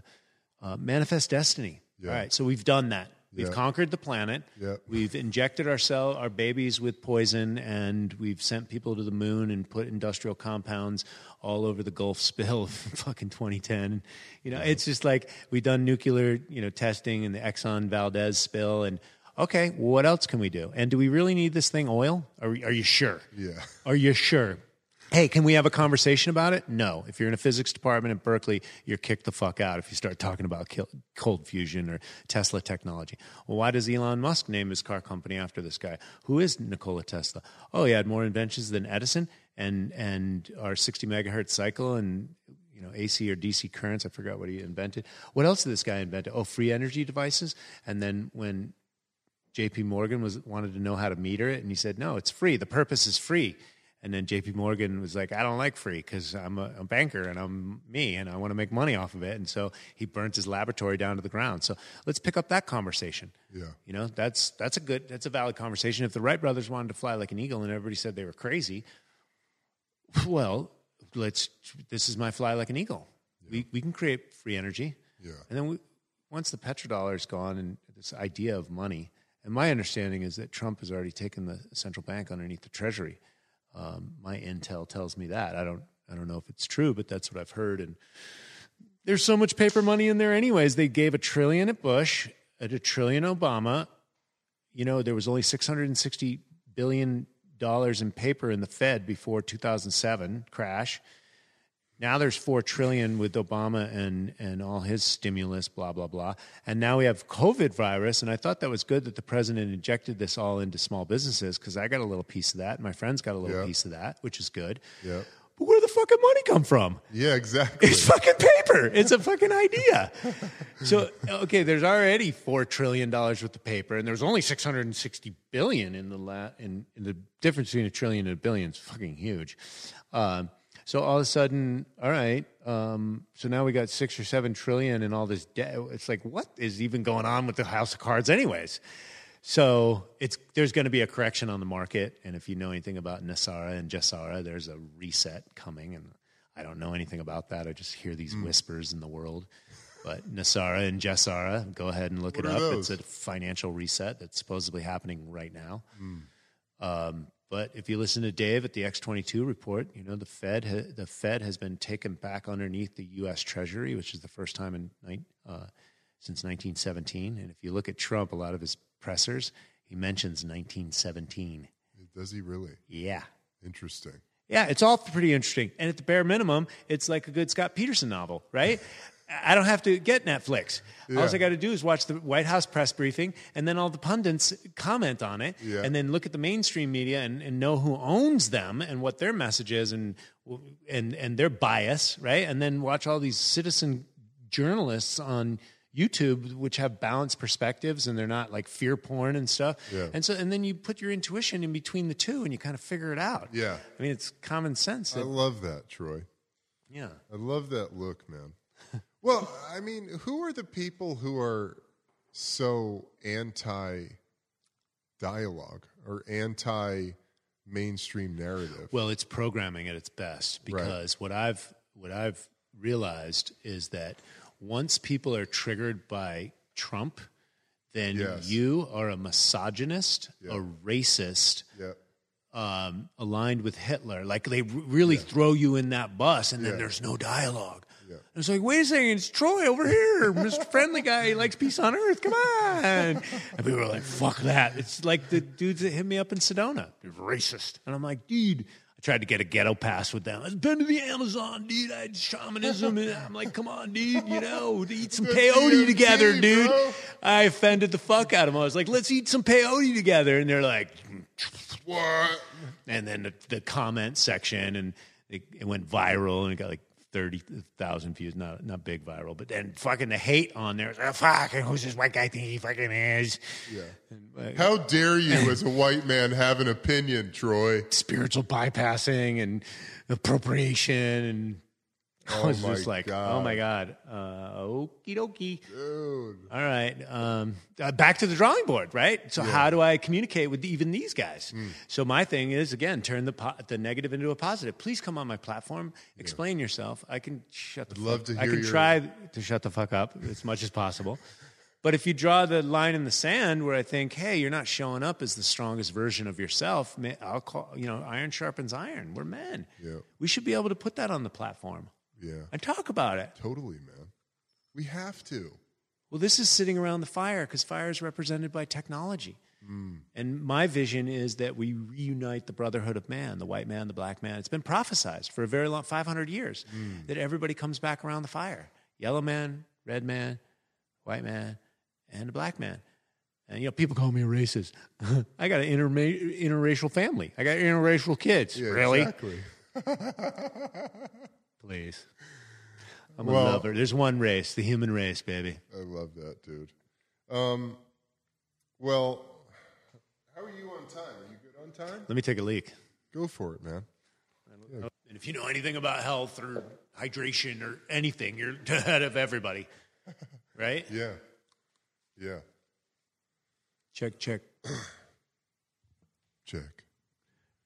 uh, Manifest Destiny. Yeah. All right, so we've done that. We've Yeah. conquered the planet. Yeah. We've injected ourselves, our babies with poison, and we've sent people to the moon and put industrial compounds all over the Gulf spill of fucking 2010. You know, it's just like we've done nuclear, you know, testing and the Exxon Valdez spill. And okay, what else can we do? And do we really need this thing oil? Are, we, are you sure? Yeah, Are you sure? Hey, can we have a conversation about it? No. If you're in a physics department at Berkeley, you're kicked the fuck out if you start talking about cold fusion or Tesla technology. Well, why does Elon Musk name his car company after this guy? Who is Nikola Tesla? Oh, he had more inventions than Edison and and our 60 megahertz cycle and you know AC or DC currents. I forgot what he invented. What else did this guy invent? Oh, free energy devices. And then when JP Morgan was wanted to know how to meter it, and he said, "No, it's free. The purpose is free." And then JP Morgan was like, "I don't like free because I'm a, a banker and I'm me and I want to make money off of it." And so he burnt his laboratory down to the ground. So let's pick up that conversation. Yeah. you know that's that's a good that's a valid conversation. If the Wright brothers wanted to fly like an eagle and everybody said they were crazy, well, let's. This is my fly like an eagle. We we can create free energy. Yeah. And then we, once the petrodollar is gone and this idea of money, and my understanding is that Trump has already taken the central bank underneath the Treasury. Um, my intel tells me that. I don't. I don't know if it's true, but that's what I've heard. And there's so much paper money in there, anyways. They gave a trillion at Bush, at a trillion Obama. You know, there was only 660 billion dollars in paper in the Fed before 2007 crash. Now there's four trillion with Obama and and all his stimulus, blah blah blah. And now we have COVID virus. And I thought that was good that the president injected this all into small businesses because I got a little piece of that. My friends got a little Yeah. piece of that, which is good. yeah, But where the fucking money come from? yeah. Exactly. It's fucking paper. It's a fucking idea. So okay, there's already four trillion dollars worth of paper, and there's only six hundred and sixty billion in the la- in, in the difference between a trillion and a billion is fucking huge. Um, so all of a sudden, all right. Um, so now we got six or seven trillion and all this debt. It's like what is even going on with the house of cards, anyways? So it's there's going to be a correction on the market, and if you know anything about NESARA and GESARA, there's a reset coming, and I don't know anything about that. I just hear these whispers in the world. But NESARA and GESARA, go ahead and look What it up. those? It's a financial reset that's supposedly happening right now. Um, but if you listen to Dave at the X22 report, you know the Fed ha- the Fed has been taken back underneath the U.S. Treasury, which is the first time in nine, uh, since 1917. And if you look at Trump, a lot of his pressers, he mentions 1917. Does he really? Yeah. Interesting. Yeah, it's all pretty interesting. And at the bare minimum, it's like a good Scott Peterson novel, right? I don't have to get Netflix. All I got to do is watch the White House press briefing, and then all the pundits comment on it, Yeah. and then look at the mainstream media and, and know who owns them and what their message is and and and their bias, right? And then watch all these citizen journalists on YouTube, which have balanced perspectives and they're not like fear porn and stuff. Yeah. And so, and then you put your intuition in between the two, and you kind of figure it out. Yeah. I mean, it's common sense. I love that, Troy. yeah. I love that look, man. Well, I mean, who are the people who are so anti dialogue or anti mainstream narrative? Well, it's programming at its best because what I've what I've realized is that once people are triggered by Trump, then Yes. you are a misogynist, a racist, yeah. um, aligned with Hitler. Like they r- really throw you in that bus, and then Yeah. there's no dialogue. It's like, wait a second, it's Troy over here, Mr. Friendly Guy. He likes peace on earth. Come on. And people are like, fuck that. It's like the dudes that hit me up in Sedona. They're racist. And I'm like, dude, I tried to get a ghetto pass with them. I've been to the Amazon, dude. I had shamanism. And I'm like, come on, dude, you know, to eat some peyote together, dude. I offended the fuck out of them. I was like, let's eat some peyote together. And they're like, What? and then the, the comment section and it, it went viral and it got like 30,000 views not not big viral but then fucking the hate on there oh, fuck who's this white guy think he fucking is Yeah. How dare you, as a white man, have an opinion, Troy? spiritual bypassing and appropriation and I Oh was my just like God. oh my god. Uh okie dokie. Dude. all right um, uh, back to the drawing board right? So how do i communicate with even these guys? Hmm. so my thing is again turn the po- the negative into a positive. Please come on my platform. Explain yourself. I can shut the love fuck to i can your- try to shut the fuck up as much as possible. But if you draw the line in the sand where i think hey you're not showing up as the strongest version of yourself i'll call you know iron sharpens iron. We're men. Yeah. we should be able to put that on the platform Yeah. and talk about it Totally, man. We have to. well, this is sitting around the fire because fire is represented by technology. Mm. And my vision is that we reunite the brotherhood of man, the white man, the black man. It's been prophesized for a very long 500 years mm. that everybody comes back around the fire yellow man, red man, white man, and a black man. And, you know, people call me a racist. I got an interma- interracial family, I got interracial kids. Yeah, really? Exactly. Please. I'm a lover. There's one race, the human race, baby. I love that, dude. Um, well, how are you on time? Are you good on time? Let me take a leak. Go for it, man. And if you know anything about health or hydration or anything, you're ahead of everybody. Right? Yeah. Yeah. Check, check, Check.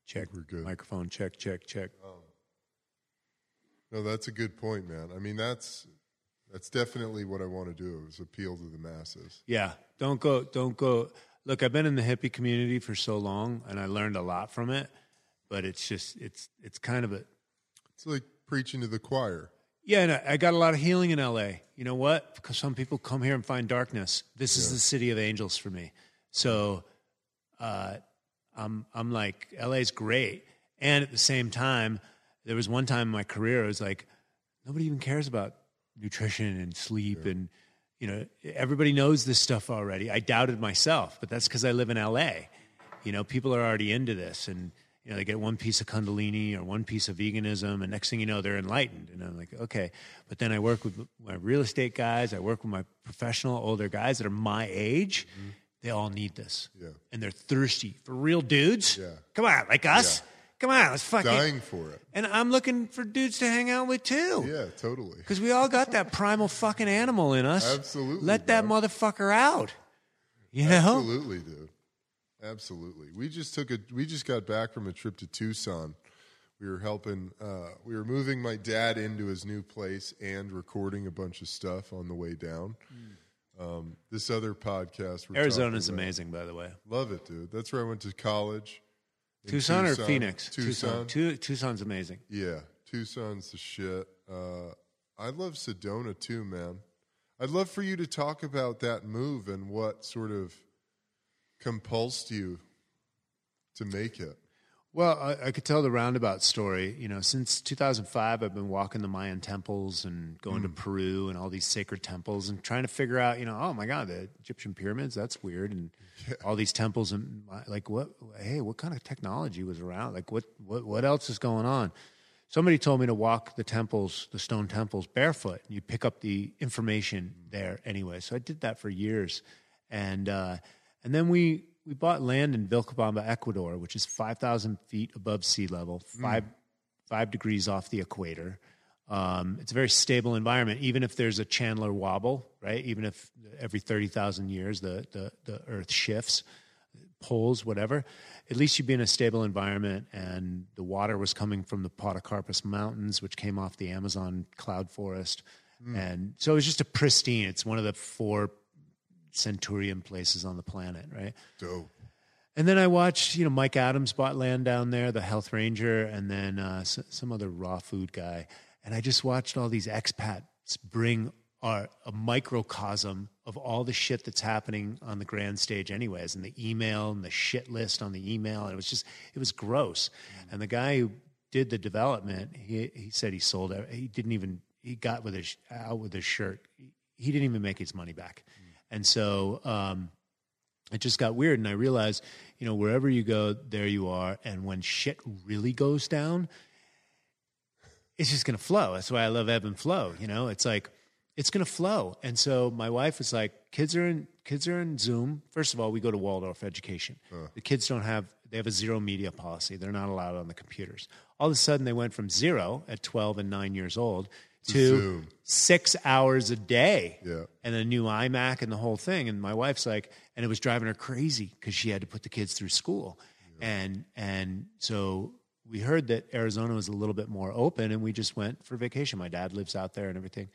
check. We're good. Microphone, check, check, check. No, that's a good point, man. I mean, that's that's definitely what I want to do is appeal to the masses. Yeah. Don't go, don't go. Look, I've been in the hippie community for so long and I learned a lot from it, but it's just, it's, it's kind of a, It's like preaching to the choir. Yeah, and I, I got a lot of healing in LA. You know what? Because some people come here and find darkness. This is the city of angels for me. So uh, I'm I'm like LA's great, and at the same time, there was one time in my career I was like, nobody even cares about nutrition and sleep and you know everybody knows this stuff already. I doubted myself, but that's because I live in LA. You know, people are already into this and you know, they get one piece of Kundalini or one piece of veganism, and next thing you know, they're enlightened. And I'm like, okay. But then I work with my real estate guys, I work with my professional older guys that are my age. Mm-hmm. They all need this. Yeah. And they're thirsty for real dudes. Yeah. Come on, like us. Come on, let's fucking. Dying for it. And I'm looking for dudes to hang out with too. Yeah, totally. Because we all got that primal fucking animal in us. Absolutely, Let that bro. motherfucker out. You know? Absolutely, dude. Absolutely. We just took a we just got back from a trip to Tucson. We were helping uh, we were moving my dad into his new place and recording a bunch of stuff on the way down. Um, this other podcast Arizona's amazing, by the way. Love it, dude. That's where I went to college. In Tucson, or Phoenix? Tucson. Tu- Tucson's amazing. Yeah, Tucson's the shit. Uh, I love Sedona too, man. I'd love for you to talk about that move and what sort of compulsed you to make it. Well, I, I, could tell the roundabout story. You know, since 2005, I've been walking the Mayan temples and going mm. to Peru and all these sacred temples and trying to figure out, you know, oh my God, the Egyptian pyramids, that's weird. And yeah. all these temples and like, what, hey, what kind of technology was around? Like, what, what, what else is going on? Somebody told me to walk the temples, the stone temples, barefoot. And you pick up the information there anyway. So I did that for years. And, uh, and then we, we bought land in Vilcabamba, Ecuador, which is 5,000 feet above sea level, hmm. five, mm. five degrees off the equator. Um, it's a very stable environment, even if there's a Chandler wobble, right? Even if every 30,000 years the, the, the earth shifts, poles, whatever, at least you'd be in a stable environment. And the water was coming from the Podocarpus Mountains, which came off the Amazon cloud forest. Mm. And so it was just a pristine, it's one of the four centurion places on the planet, right? Dope. And then I watched, you know, Mike Adams bought land down there, the health ranger, and then uh, some other raw food guy. And I just watched all these expats bring our, a microcosm of all the shit that's happening on the grand stage, anyways, and the email and the shit list on the email. And it was just, it was gross. Mm-hmm. And the guy who did the development, he, he said he sold it. He didn't even, he got with his, out with his shirt. He didn't even make his money back. Mm-hmm. And so um, it just got weird. And I realized, you know, wherever you go, there you are. And when shit really goes down, it's just going to flow. That's why I love ebb and flow. You know, it's like, it's going to flow. And so my wife was like, kids are in, kids are in Zoom. First of all, we go to Waldorf education. Uh. The kids don't have, they have a zero media policy. They're not allowed on the computers. All of a sudden they went from zero at 12 and nine years old to Zoom. six hours a day yeah. and a new iMac and the whole thing. And my wife's like, and it was driving her crazy because she had to put the kids through school. Yeah. And, and so we heard that Arizona was a little bit more open and we just went for vacation. My dad lives out there and everything.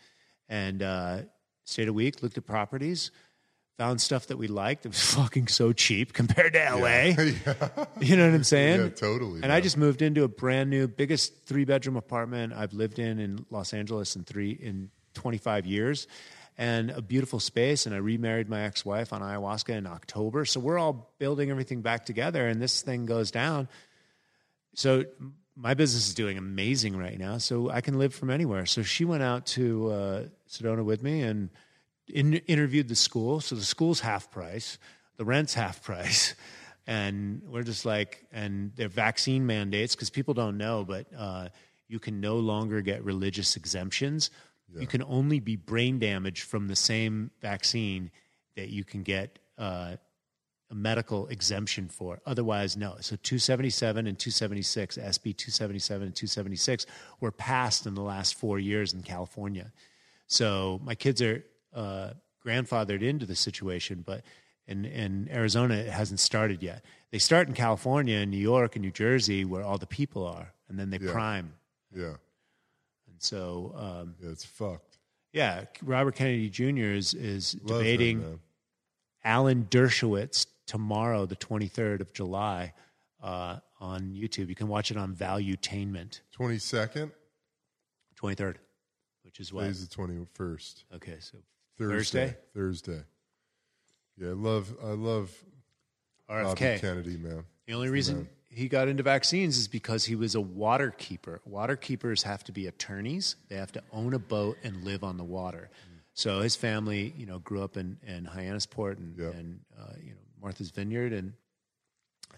And uh, stayed a week, looked at properties, found stuff that we liked. It was fucking so cheap compared to LA. Yeah. yeah. You know what I'm saying? Yeah, totally. And man. I just moved into a brand new, biggest three bedroom apartment I've lived in in Los Angeles in three in 25 years, and a beautiful space. And I remarried my ex wife on ayahuasca in October. So we're all building everything back together, and this thing goes down. So my business is doing amazing right now. So I can live from anywhere. So she went out to uh, Sedona with me and in, interviewed the school. So the school's half price, the rent's half price. And we're just like, and their vaccine mandates, because people don't know, but uh, you can no longer get religious exemptions. Yeah. You can only be brain damaged from the same vaccine that you can get uh, a medical exemption for. Otherwise, no. So 277 and 276, SB 277 and 276 were passed in the last four years in California. So my kids are uh, grandfathered into the situation, but in, in Arizona, it hasn't started yet. They start in California and New York and New Jersey, where all the people are, and then they yeah. prime. Yeah. And so. Um, yeah, it's fucked. Yeah, Robert Kennedy Jr. is is Love debating him, Alan Dershowitz tomorrow, the 23rd of July, uh, on YouTube. You can watch it on Valuetainment. 22nd? 23rd, which is what? Today's the 21st. Okay, so Thursday. Thursday. Yeah, I love I love RFK Bobby Kennedy, man. The only reason man. he got into vaccines is because he was a water keeper. Water keepers have to be attorneys. They have to own a boat and live on the water. Mm. So his family, you know, grew up in, in Hyannisport and, yep. and uh, you know Martha's Vineyard and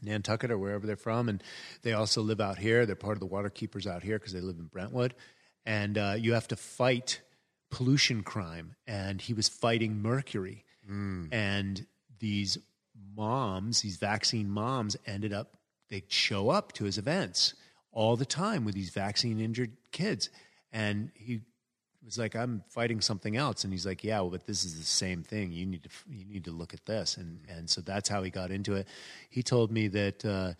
Nantucket or wherever they're from, and they also live out here. They're part of the water keepers out here because they live in Brentwood, and uh, you have to fight pollution crime, and he was fighting mercury. Mm. And these moms, these vaccine moms, ended up, they show up to his events all the time with these vaccine injured kids. And he was like, I'm fighting something else. And he's like, Yeah, well, but this is the same thing. You need to, you need to look at this. And, and so that's how he got into it. He told me that uh,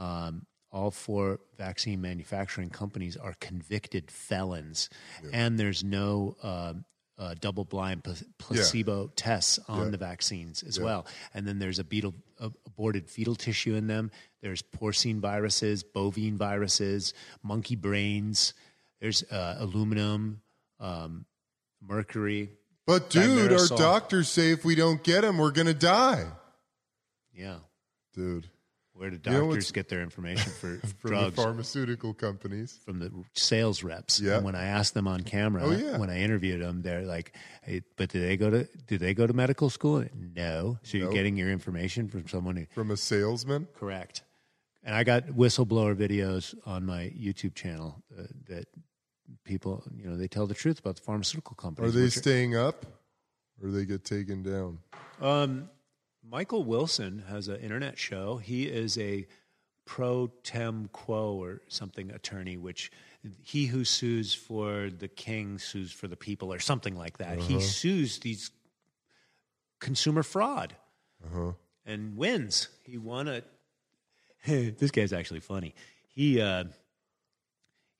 um, all four vaccine manufacturing companies are convicted felons, yeah. and there's no uh, uh, double blind placebo yeah. tests on yeah. the vaccines as well. And then there's a beetle aborted fetal tissue in them. There's porcine viruses, bovine viruses, monkey brains. There's uh, aluminum, um, mercury, But dude, our doctors say if we don't get them, we're gonna die. Yeah. Dude, Where do doctors get their information for from drugs? the pharmaceutical companies. from the sales reps. Yeah. And when I asked them on camera, Oh, yeah. when I interviewed them, they're like, hey, "But do they go to do they go to medical school?" No. So you're getting your information from someone who From a salesman? correct. And I got whistleblower videos on my YouTube channel uh, that people, you know, they tell the truth about the pharmaceutical companies. Are they staying up or they get taken down? Um, Michael Wilson has an internet show. He is a pro tem quo or something attorney, which he who sues for the king sues for the people or something like that. He sues these consumer fraud and wins. He won a. this guy's actually funny. He uh,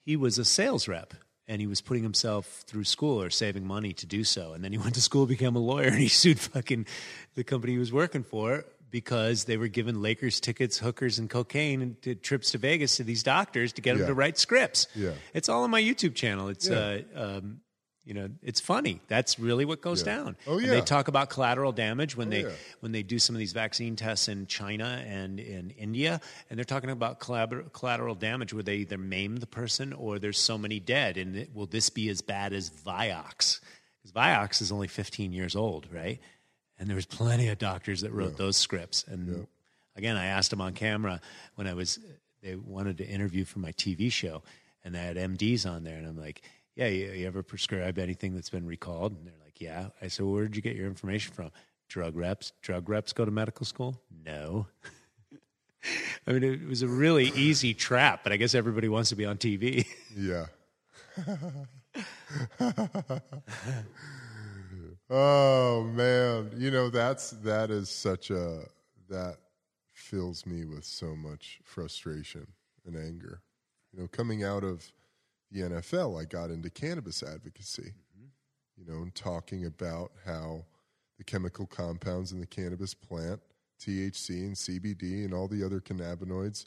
he was a sales rep and he was putting himself through school or saving money to do so. And then he went to school, became a lawyer, and he sued fucking the company he was working for because they were giving Lakers tickets, hookers, and cocaine and to trips to Vegas to these doctors to get them to write scripts. Yeah. It's all on my YouTube channel. It's Yeah. uh, um, you know, it's funny. That's really what goes Yeah. down. Oh, And yeah. they talk about collateral damage when Oh, they yeah. when they do some of these vaccine tests in China and in India, and they're talking about collateral damage where they either maim the person or there's so many dead. And it, will this be as bad as Vioxx? Because Vioxx is only 15 years old, right? And there was plenty of doctors that wrote those scripts. And again, I asked them on camera when I was they wanted to interview for my TV show, and they had MDs on there, and I'm like. Yeah, you, you ever prescribe anything that's been recalled? And they're like, yeah. I said, well, where did you get your information from? Drug reps. Drug reps go to medical school? No. I mean, it was a really easy trap, but I guess everybody wants to be on TV. Yeah. oh man, you know that's that is such a that fills me with so much frustration and anger. You know, coming out of the NFL, I got into cannabis advocacy. You know, and talking about how the chemical compounds in the cannabis plant, THC and CBD and all the other cannabinoids,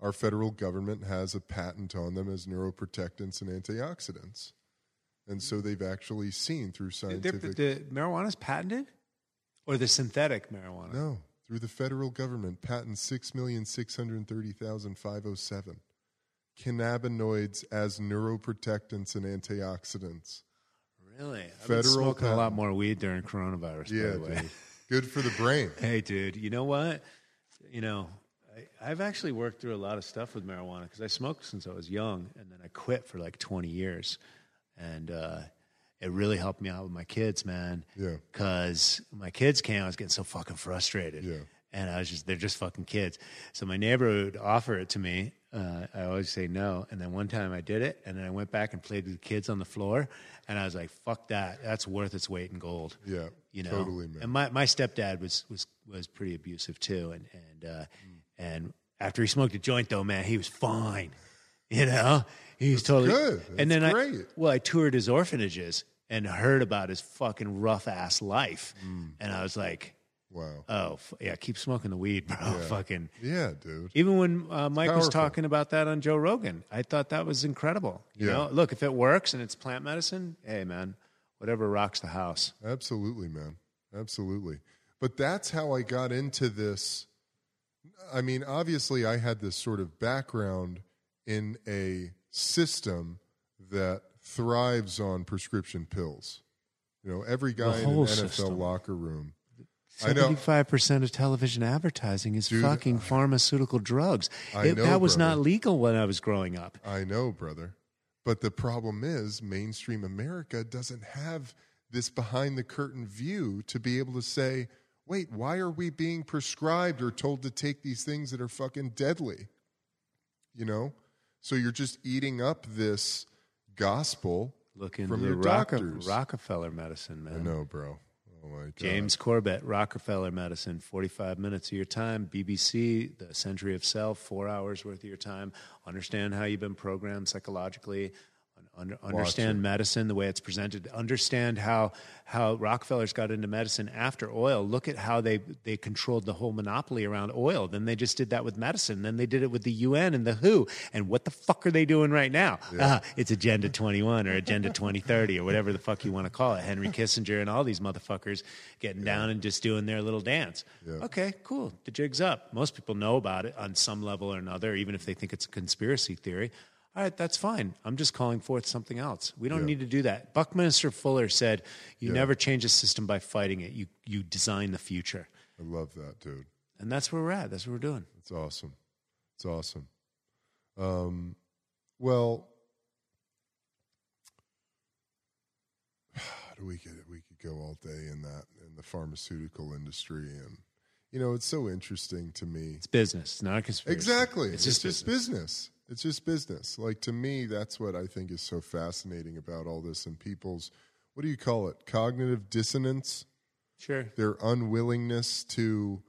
our federal government has a patent on them as neuroprotectants and antioxidants. And so they've actually seen through the, scientific the marijuana's patented? Or the synthetic marijuana? No, through the federal government, patent 6,630,507. Cannabinoids as neuroprotectants and antioxidants. Really? I've Federal been smoking a lot more weed during coronavirus, Yeah, by the way. dude. Good for the brain. Hey, dude, you know what? You know, I, I've actually worked through a lot of stuff with marijuana because I smoked since I was young, and then I quit for like 20 years, and uh, it really helped me out with my kids, man. Yeah. Because my kids came, I was getting so fucking frustrated. Yeah. And I was just, they're just fucking kids. So my neighbor would offer it to me. Uh, I always say no. And then one time I did it, and then I went back and played with the kids on the floor, and I was like, fuck that. That's worth its weight in gold Yeah, you know totally, man. and my, my stepdad was was was pretty abusive too and and uh and after he smoked a joint though man he was fine you know he was totally good. and then great. i well i toured his orphanages and heard about his fucking rough ass life Mm. and i was like wow. oh f- yeah keep smoking the weed bro fucking Yeah, dude. even when uh, Mike was talking about that on Joe Rogan, I thought that was incredible. You Yeah. know, look, if it works and it's plant medicine, hey man, whatever rocks the house. Absolutely, man. Absolutely. But that's how I got into this. I mean, obviously, I had this sort of background in a system that thrives on prescription pills. You know, every guy in an NFL system. locker room. Seventy-five percent of television advertising is Dude, fucking pharmaceutical drugs. I It- know, that was brother. not legal when I was growing up. I know, brother. But the problem is, mainstream America doesn't have this behind the curtain view to be able to say, wait, why are we being prescribed or told to take these things that are fucking deadly? You know? So you're just eating up this gospel Look into from the your Rocke- doctors. Rockefeller medicine, man. I know, bro. Oh my God. James Corbett, Rockefeller Medicine, 45 minutes of your time. BBC, The Century of Self, four hours worth of your time. Understand how you've been programmed psychologically. Under, understand medicine the way it's presented. Understand how how Rockefellers got into medicine after oil. Look at how they they controlled the whole monopoly around oil. Then they just did that with medicine. Then they did it with the UN and the WHO. And what the fuck are they doing right now? Ah, it's Agenda 21 or Agenda 2030 or whatever the fuck you want to call it. Henry Kissinger and all these motherfuckers getting down and just doing their little dance. Okay, cool. The jig's up. Most people know about it on some level or another, even if they think it's a conspiracy theory. All right, that's fine. I'm just calling forth something else. We don't need to do that. Buckminster Fuller said, "You never change a system by fighting it. You you design the future." I love that, dude. And that's where we're at. That's what we're doing. It's awesome. It's awesome. Um, well, do we could we could go all day in that in the pharmaceutical industry, and you know it's so interesting to me. It's business. It's not a conspiracy. Exactly, It's it's, just just business. It's just business. Like to me, that's what I think is so fascinating about all this and people's what do you call it? Cognitive dissonance Sure. their unwillingness to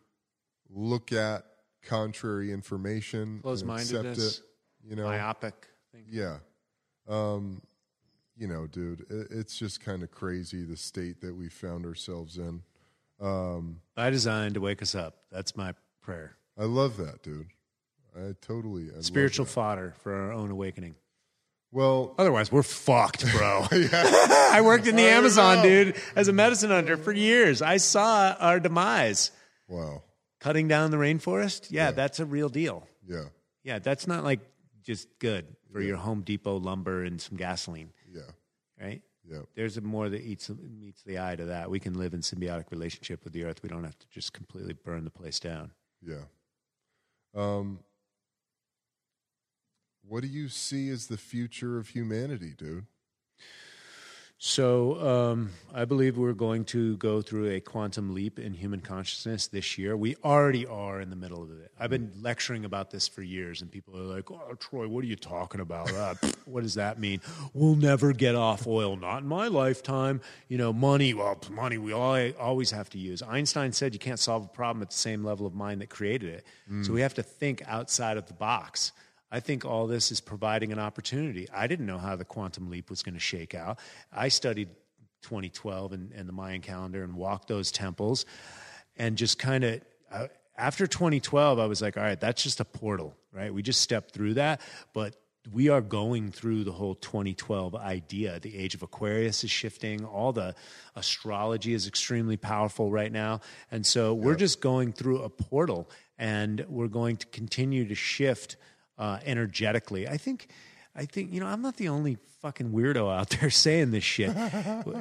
look at contrary information, and accept Close-mindedness. it. You know, Myopic. Thing. yeah. Um, you know, dude, it, it's just kind of crazy the state that we found ourselves in. Um, By design to wake us up. That's my prayer. I love that, dude. I totally I Spiritual fodder for our own awakening. Well, Otherwise, we're fucked, bro. I worked in the I Amazon, know. dude, as a medicine hunter for years. I saw our demise. wow, Cutting down the rainforest, yeah, that's a real deal. yeah, Yeah, that's not like just good for your Home Depot lumber and some gasoline, yeah, right? yeah. There's a more that eats meets the eye to that. We can live in symbiotic relationship with the earth. We don't have to just completely burn the place down. Yeah. Um, what do you see as the future of humanity, dude? So um, I believe we're going to go through a quantum leap in human consciousness this year. We already are in the middle of it. I've been lecturing about this for years, and people are like, "Oh, Troy, what are you talking about? Uh, what does that mean? We'll never get off oil. Not in my lifetime. You know, money. Well, money we all, always have to use. Einstein said you can't solve a problem at the same level of mind that created it. So we have to think outside of the box. I think all this is providing an opportunity. I didn't know how the quantum leap was going to shake out. I studied 2012 and, and the Mayan calendar and walked those temples and just kind of. Uh, after 2012, I was like, all right, that's just a portal, right? We just stepped through that. But we are going through the whole 2012 idea. The age of Aquarius is shifting. All the astrology is extremely powerful right now. And so we're just going through a portal and we're going to continue to shift uh, energetically. I think, I think, you know, I'm not the only fucking weirdo out there saying this shit.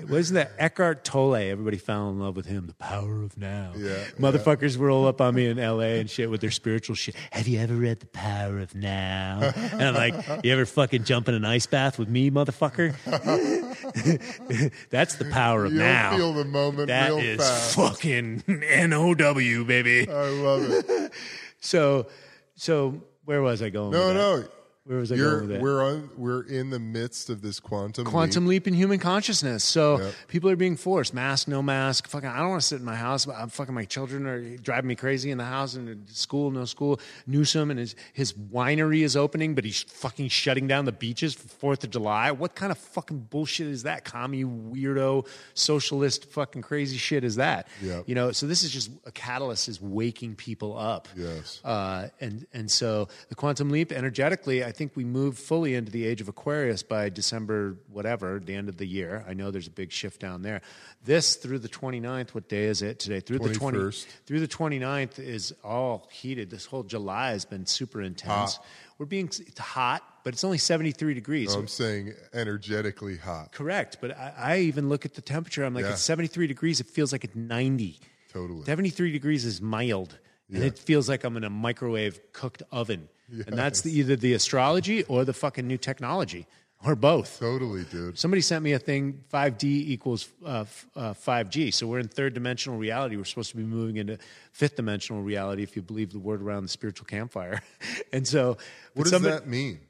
Wasn't that Eckhart Tolle? Everybody fell in love with him. The power of now. Yeah, Motherfuckers roll up on me in L.A. and shit with their spiritual shit. Have you ever read The Power of Now? And I'm like, you ever fucking jump in an ice bath with me, motherfucker? That's the power of You'll now. feel the moment That is fast. fucking N-O-W, baby. I love it. So, so where was I going? No, no. Where was I You're, going with that? we're on. We're in the midst of this quantum. quantum leap. leap in human consciousness. So Yep. people are being forced, mask, no mask. Fucking, I don't want to sit in my house. I'm fucking my children are driving me crazy in the house and school, no school. Newsom and his his winery is opening, but he's fucking shutting down the beaches for Fourth of July. What kind of fucking bullshit is that? Commie weirdo socialist fucking crazy shit is that? Yep. You know. So this is just a catalyst is waking people up. Yes. Uh, and and so the quantum leap energetically, I think we move fully into the age of Aquarius by December whatever, the end of the year. I know there's a big shift down there. This through the 29th, what day is it today? Through the 20 21st. through the 29th is all heated. This whole July has been super intense. We're being it's hot, but it's only 73 degrees. I'm saying energetically hot. Correct, but I, I even look at the temperature. I'm like, Yeah. it's 73 degrees. It feels like it's 90. Totally. 73 degrees is mild, and it feels like I'm in a microwave cooked oven. And that's the, either the astrology or the fucking new technology, or both. Totally, dude. Somebody sent me a thing 5D equals uh, uh, 5G. So we're in third dimensional reality. We're supposed to be moving into fifth dimensional reality if you believe the word around the spiritual campfire. and so, What does somebody- that mean?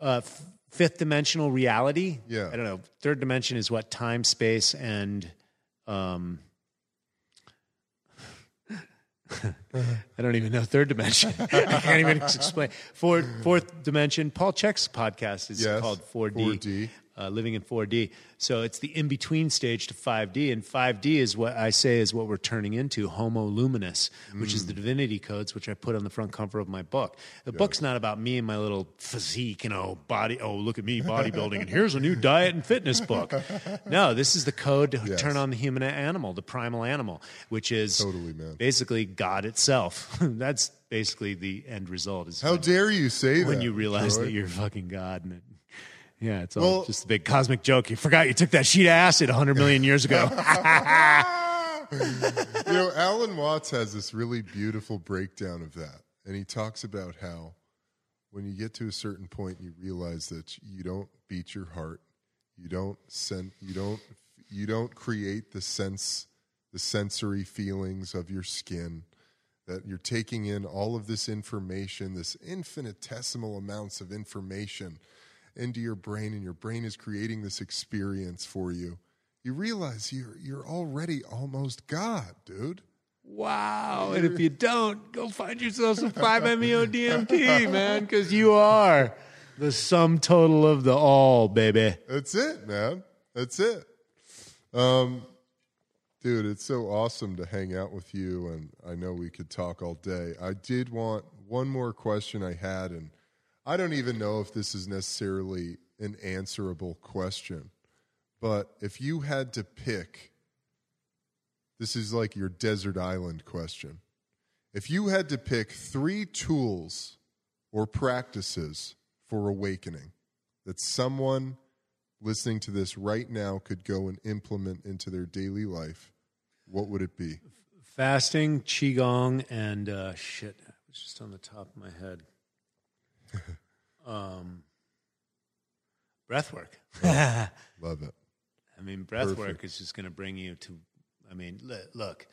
uh, f- fifth dimensional reality. Yeah. I don't know. Third dimension is what time, space, and um, I don't even know third dimension. I can't even explain. Fourth, fourth dimension. Paul Chek's podcast is Yes, called 4D. 4D. Uh, living in 4D. So it's the in between stage to 5D, and 5D is what I say is what we're turning into Homo luminous, which is the divinity codes, which I put on the front cover of my book. The book's not about me and my little physique, you know, body. Oh, look at me, bodybuilding, and here's a new diet and fitness book. No, this is the code to Yes. turn on the human animal, the primal animal, which is Totally, man. basically God itself. That's basically the end result. Is How when, dare you say that? when you realize Troy? that you're fucking God. And it, yeah, it's all Well- just a big cosmic joke. You forgot you took that sheet of acid 100 million years ago. you know, Alan Watts has this really beautiful breakdown of that. And he talks about how when you get to a certain point, you realize that you don't beat your heart. You don't sen- you don't you don't create the sense the sensory feelings of your skin that you're taking in all of this information, this infinitesimal amounts of information into your brain and your brain is creating this experience for you. You realize you're you're already almost God, dude. wow. And if you don't, go find yourself some 5-MeO DMT, man, because you are the sum total of the all, baby. That's it, man. That's it. Um, dude, it's so awesome to hang out with you, and I know we could talk all day. I did want one more question I had, and I don't even know if this is necessarily an answerable question, but if you had to pick, this is like your desert island question. If you had to pick three tools or practices for awakening that someone listening to this right now could go and implement into their daily life, what would it be? Fasting, qigong, and uh, shit. It was just on the top of my head. Um, breath work. Love it. I mean, breath work is just going to bring you to. I mean, li- look,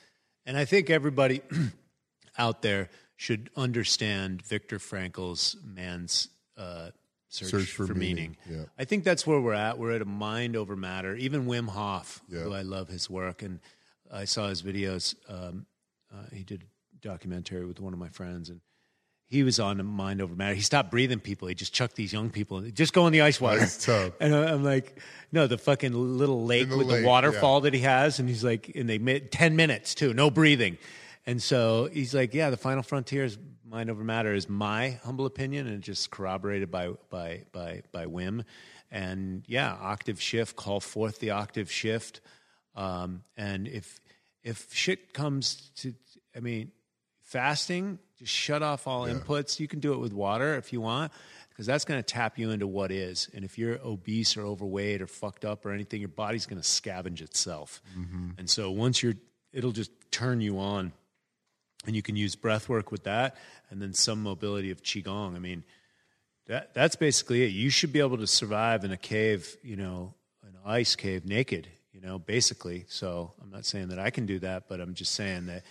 and I think everybody out there should understand Viktor Frankl's man's uh, search, Search for, for meaning. meaning, yeah. I think that's where we're at. We're at a mind over matter. Even Wim Hof, Yeah. who I love his work, and I saw his videos. Um, uh, he did a documentary with one of my friends, and he was on mind over matter. He stopped breathing people. He just chucked these young people. Just go in the ice water. Ice tub. And I'm like, no, the fucking little lake the with lake, the waterfall that he has, and he's like, and they made ten minutes too, no breathing, and so he's like, yeah, the final frontier is mind over matter is my humble opinion, and just corroborated by by by by Wim. and yeah, octave shift, call forth the octave shift, um, and if if shit comes to, I mean, fasting, just shut off all inputs. You can do it with water if you want, because that's going to tap you into what is. And if you're obese or overweight or fucked up or anything, your body's going to scavenge itself. Mm-hmm. And so once you're, it'll just turn you on. And you can use breath work with that, and then some mobility of qigong. I mean, that that's basically it. You should be able to survive in a cave, you know, an ice cave naked, you know, basically. So I'm not saying that I can do that, but I'm just saying that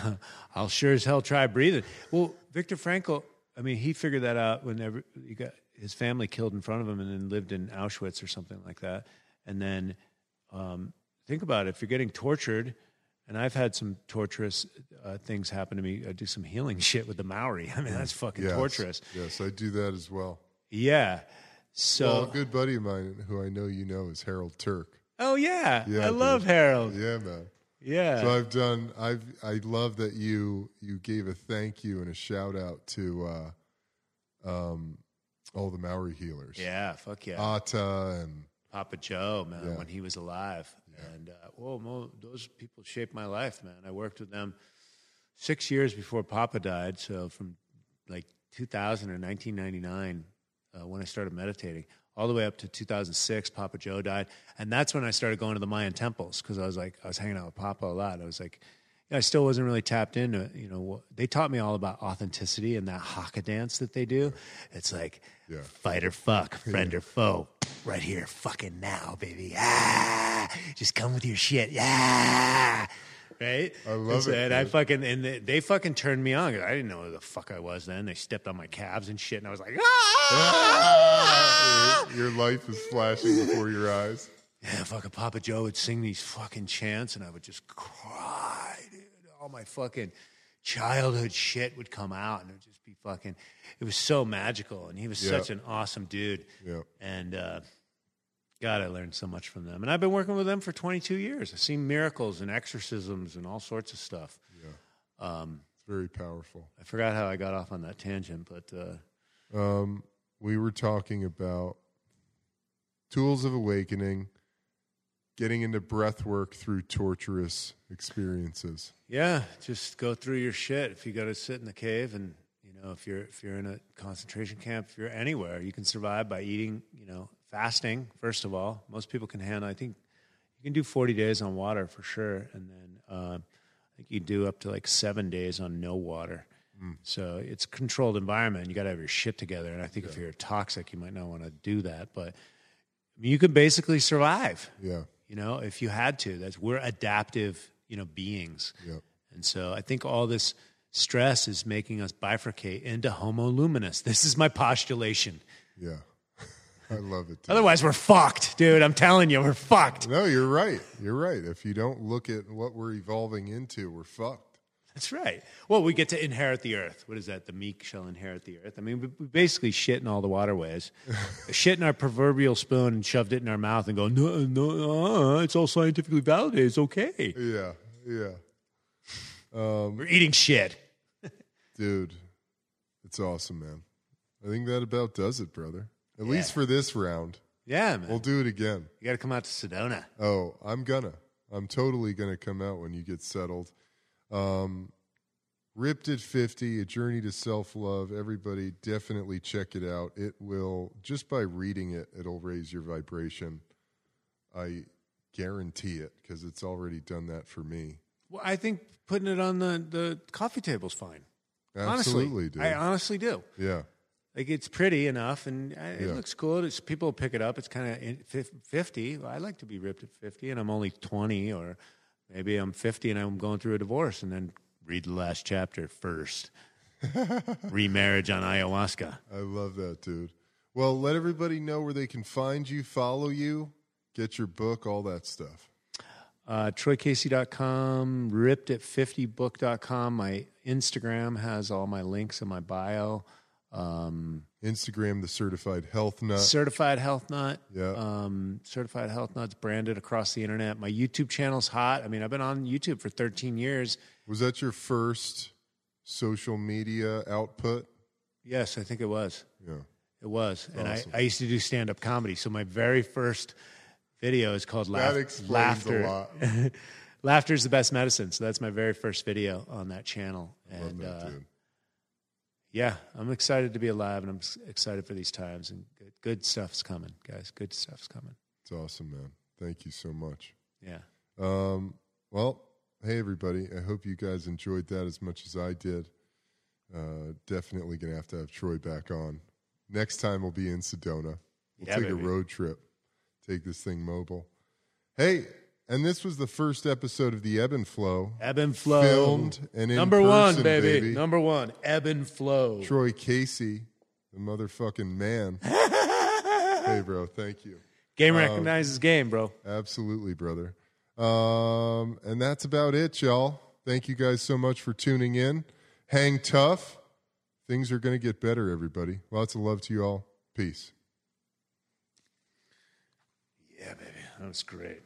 I'll sure as hell try breathing. Well, Viktor Frankl, I mean, he figured that out whenever he got his family killed in front of him and then lived in Auschwitz or something like that. And then um, think about it if you're getting tortured, and I've had some torturous uh, things happen to me. I do some healing shit with the Maori. I mean, that's fucking Yes. torturous. Yes, I do that as well. Yeah. So, well, a good buddy of mine who I know you know is Harold Turk. oh yeah, Yeah, I dude. love Harold. Yeah, man. Yeah. So I've done. I've. I love that you you gave a thank you and a shout out to uh, um, all the Maori healers. yeah, fuck yeah. Ata and Papa Joe, man, Yeah. when he was alive. And uh, whoa, those people shaped my life, man. I worked with them six years before Papa died. So from like 2000 or 1999, uh, when I started meditating, all the way up to 2006, Papa Joe died. And that's when I started going to the Mayan temples because I was like, I was hanging out with Papa a lot. I was like, I still wasn't really tapped into, it. you know, they taught me all about authenticity and that haka dance that they do. It's like Yeah. fight or fuck, friend or foe, right here, fucking now, baby. Ah, just come with your shit. Yeah. Right? I love And it, And I fucking, and they, they fucking turned me on. I didn't know who the fuck I was then. They stepped on my calves and shit. And I was like, ah! your, your life is flashing before your eyes. Yeah, fucking Papa Joe would sing these fucking chants, and I would just cry, dude. All my fucking childhood shit would come out, and it would just be fucking. It was so magical, and he was Yeah. such an awesome dude. Yeah. And uh, God, I learned so much from them, and I've been working with them for 22 years. I've seen miracles and exorcisms and all sorts of stuff. Um, It's very powerful. I forgot how I got off on that tangent, but uh, Um, we were talking about tools of awakening, getting into breath work through torturous experiences. yeah, just go through your shit. If you got to sit in the cave, and you know, if you're if you're in a concentration camp, if you're anywhere, you can survive by eating. You know, fasting. First of all, most people can handle. I think you can do 40 days on water for sure, and then uh, I think you do up to like seven days on no water. So it's a controlled environment. You got to have your shit together. And I think if you're toxic, you might not want to do that. But I mean, you can basically survive. Yeah. You know, if you had to. That's we're adaptive. You know, beings. Yep. And so I think all this stress is making us bifurcate into Homo luminous. This is my postulation. Yeah. I love it. dude. Otherwise, we're fucked, dude. I'm telling you, we're fucked. No, you're right. You're right. If you don't look at what we're evolving into, we're fucked. That's right. Well, we get to inherit the earth. What is that? The meek shall inherit the earth. I mean, we basically shit in all the waterways, shit in our proverbial spoon and shoved it in our mouth and go, no, no, uh, it's all scientifically validated. It's okay. Yeah. Yeah. We're eating shit. Dude, it's awesome, man. I think that about does it, brother. At least for this round. Yeah, man. We'll do it again. you got to come out to Sedona. Oh, I'm gonna. I'm totally gonna come out when you get settled. Um, Ripped at 50, A Journey to Self Love. Everybody definitely check it out. It will, just by reading it, it'll raise your vibration. I guarantee it because it's already done that for me. Well, I think putting it on the, the coffee table's fine. Absolutely, honestly, dude. I honestly do. yeah. Like it's pretty enough, and uh, it Yeah. looks cool. It's, people pick it up. It's kind of fifty. I like to be ripped at fifty, and I'm only twenty, or maybe I'm fifty and I'm going through a divorce, and then read the last chapter first. Remarriage on ayahuasca. I love that, dude. Well, let everybody know where they can find you, follow you, get your book, all that stuff. Uh, TroyCasey.com, ripped at 50book.com. My Instagram has all my links in my bio. Um, Instagram, the certified health nut. Certified Health Nut. Yeah. Um, Certified Health Nuts branded across the internet. My YouTube channel's hot. I mean, I've been on YouTube for 13 years. Was that your first social media output? Yes, I think it was. Yeah. It was. And I, Awesome. I used to do stand up comedy. So my very first video is called That Laugh- explains Laughter. a lot. Laughter is the best medicine. So that's my very first video on that channel. Love And that, uh, dude. Yeah, I'm excited to be alive and I'm excited for these times. And good, good stuff's coming, guys. Good stuff's coming. It's awesome, man. Thank you so much. Yeah. Um, well, hey, everybody. I hope you guys enjoyed that as much as I did. Uh, definitely going to have to have Troy back on. Next time we'll be in Sedona. We'll Yeah, take a road trip, take this thing mobile. Hey, and this was the first episode of the Ebb and Flow. Ebb and flow. Filmed and in Number one, baby. baby. Number one. Ebb and flow. Troy Casey, the motherfucking man. hey, bro. Thank you. Game recognizes game, bro. Absolutely, brother. Um, and that's about it, y'all. Thank you guys so much for tuning in. Hang tough. Things are going to get better, everybody. Lots of love to you all. Peace. Yeah, baby. That was great.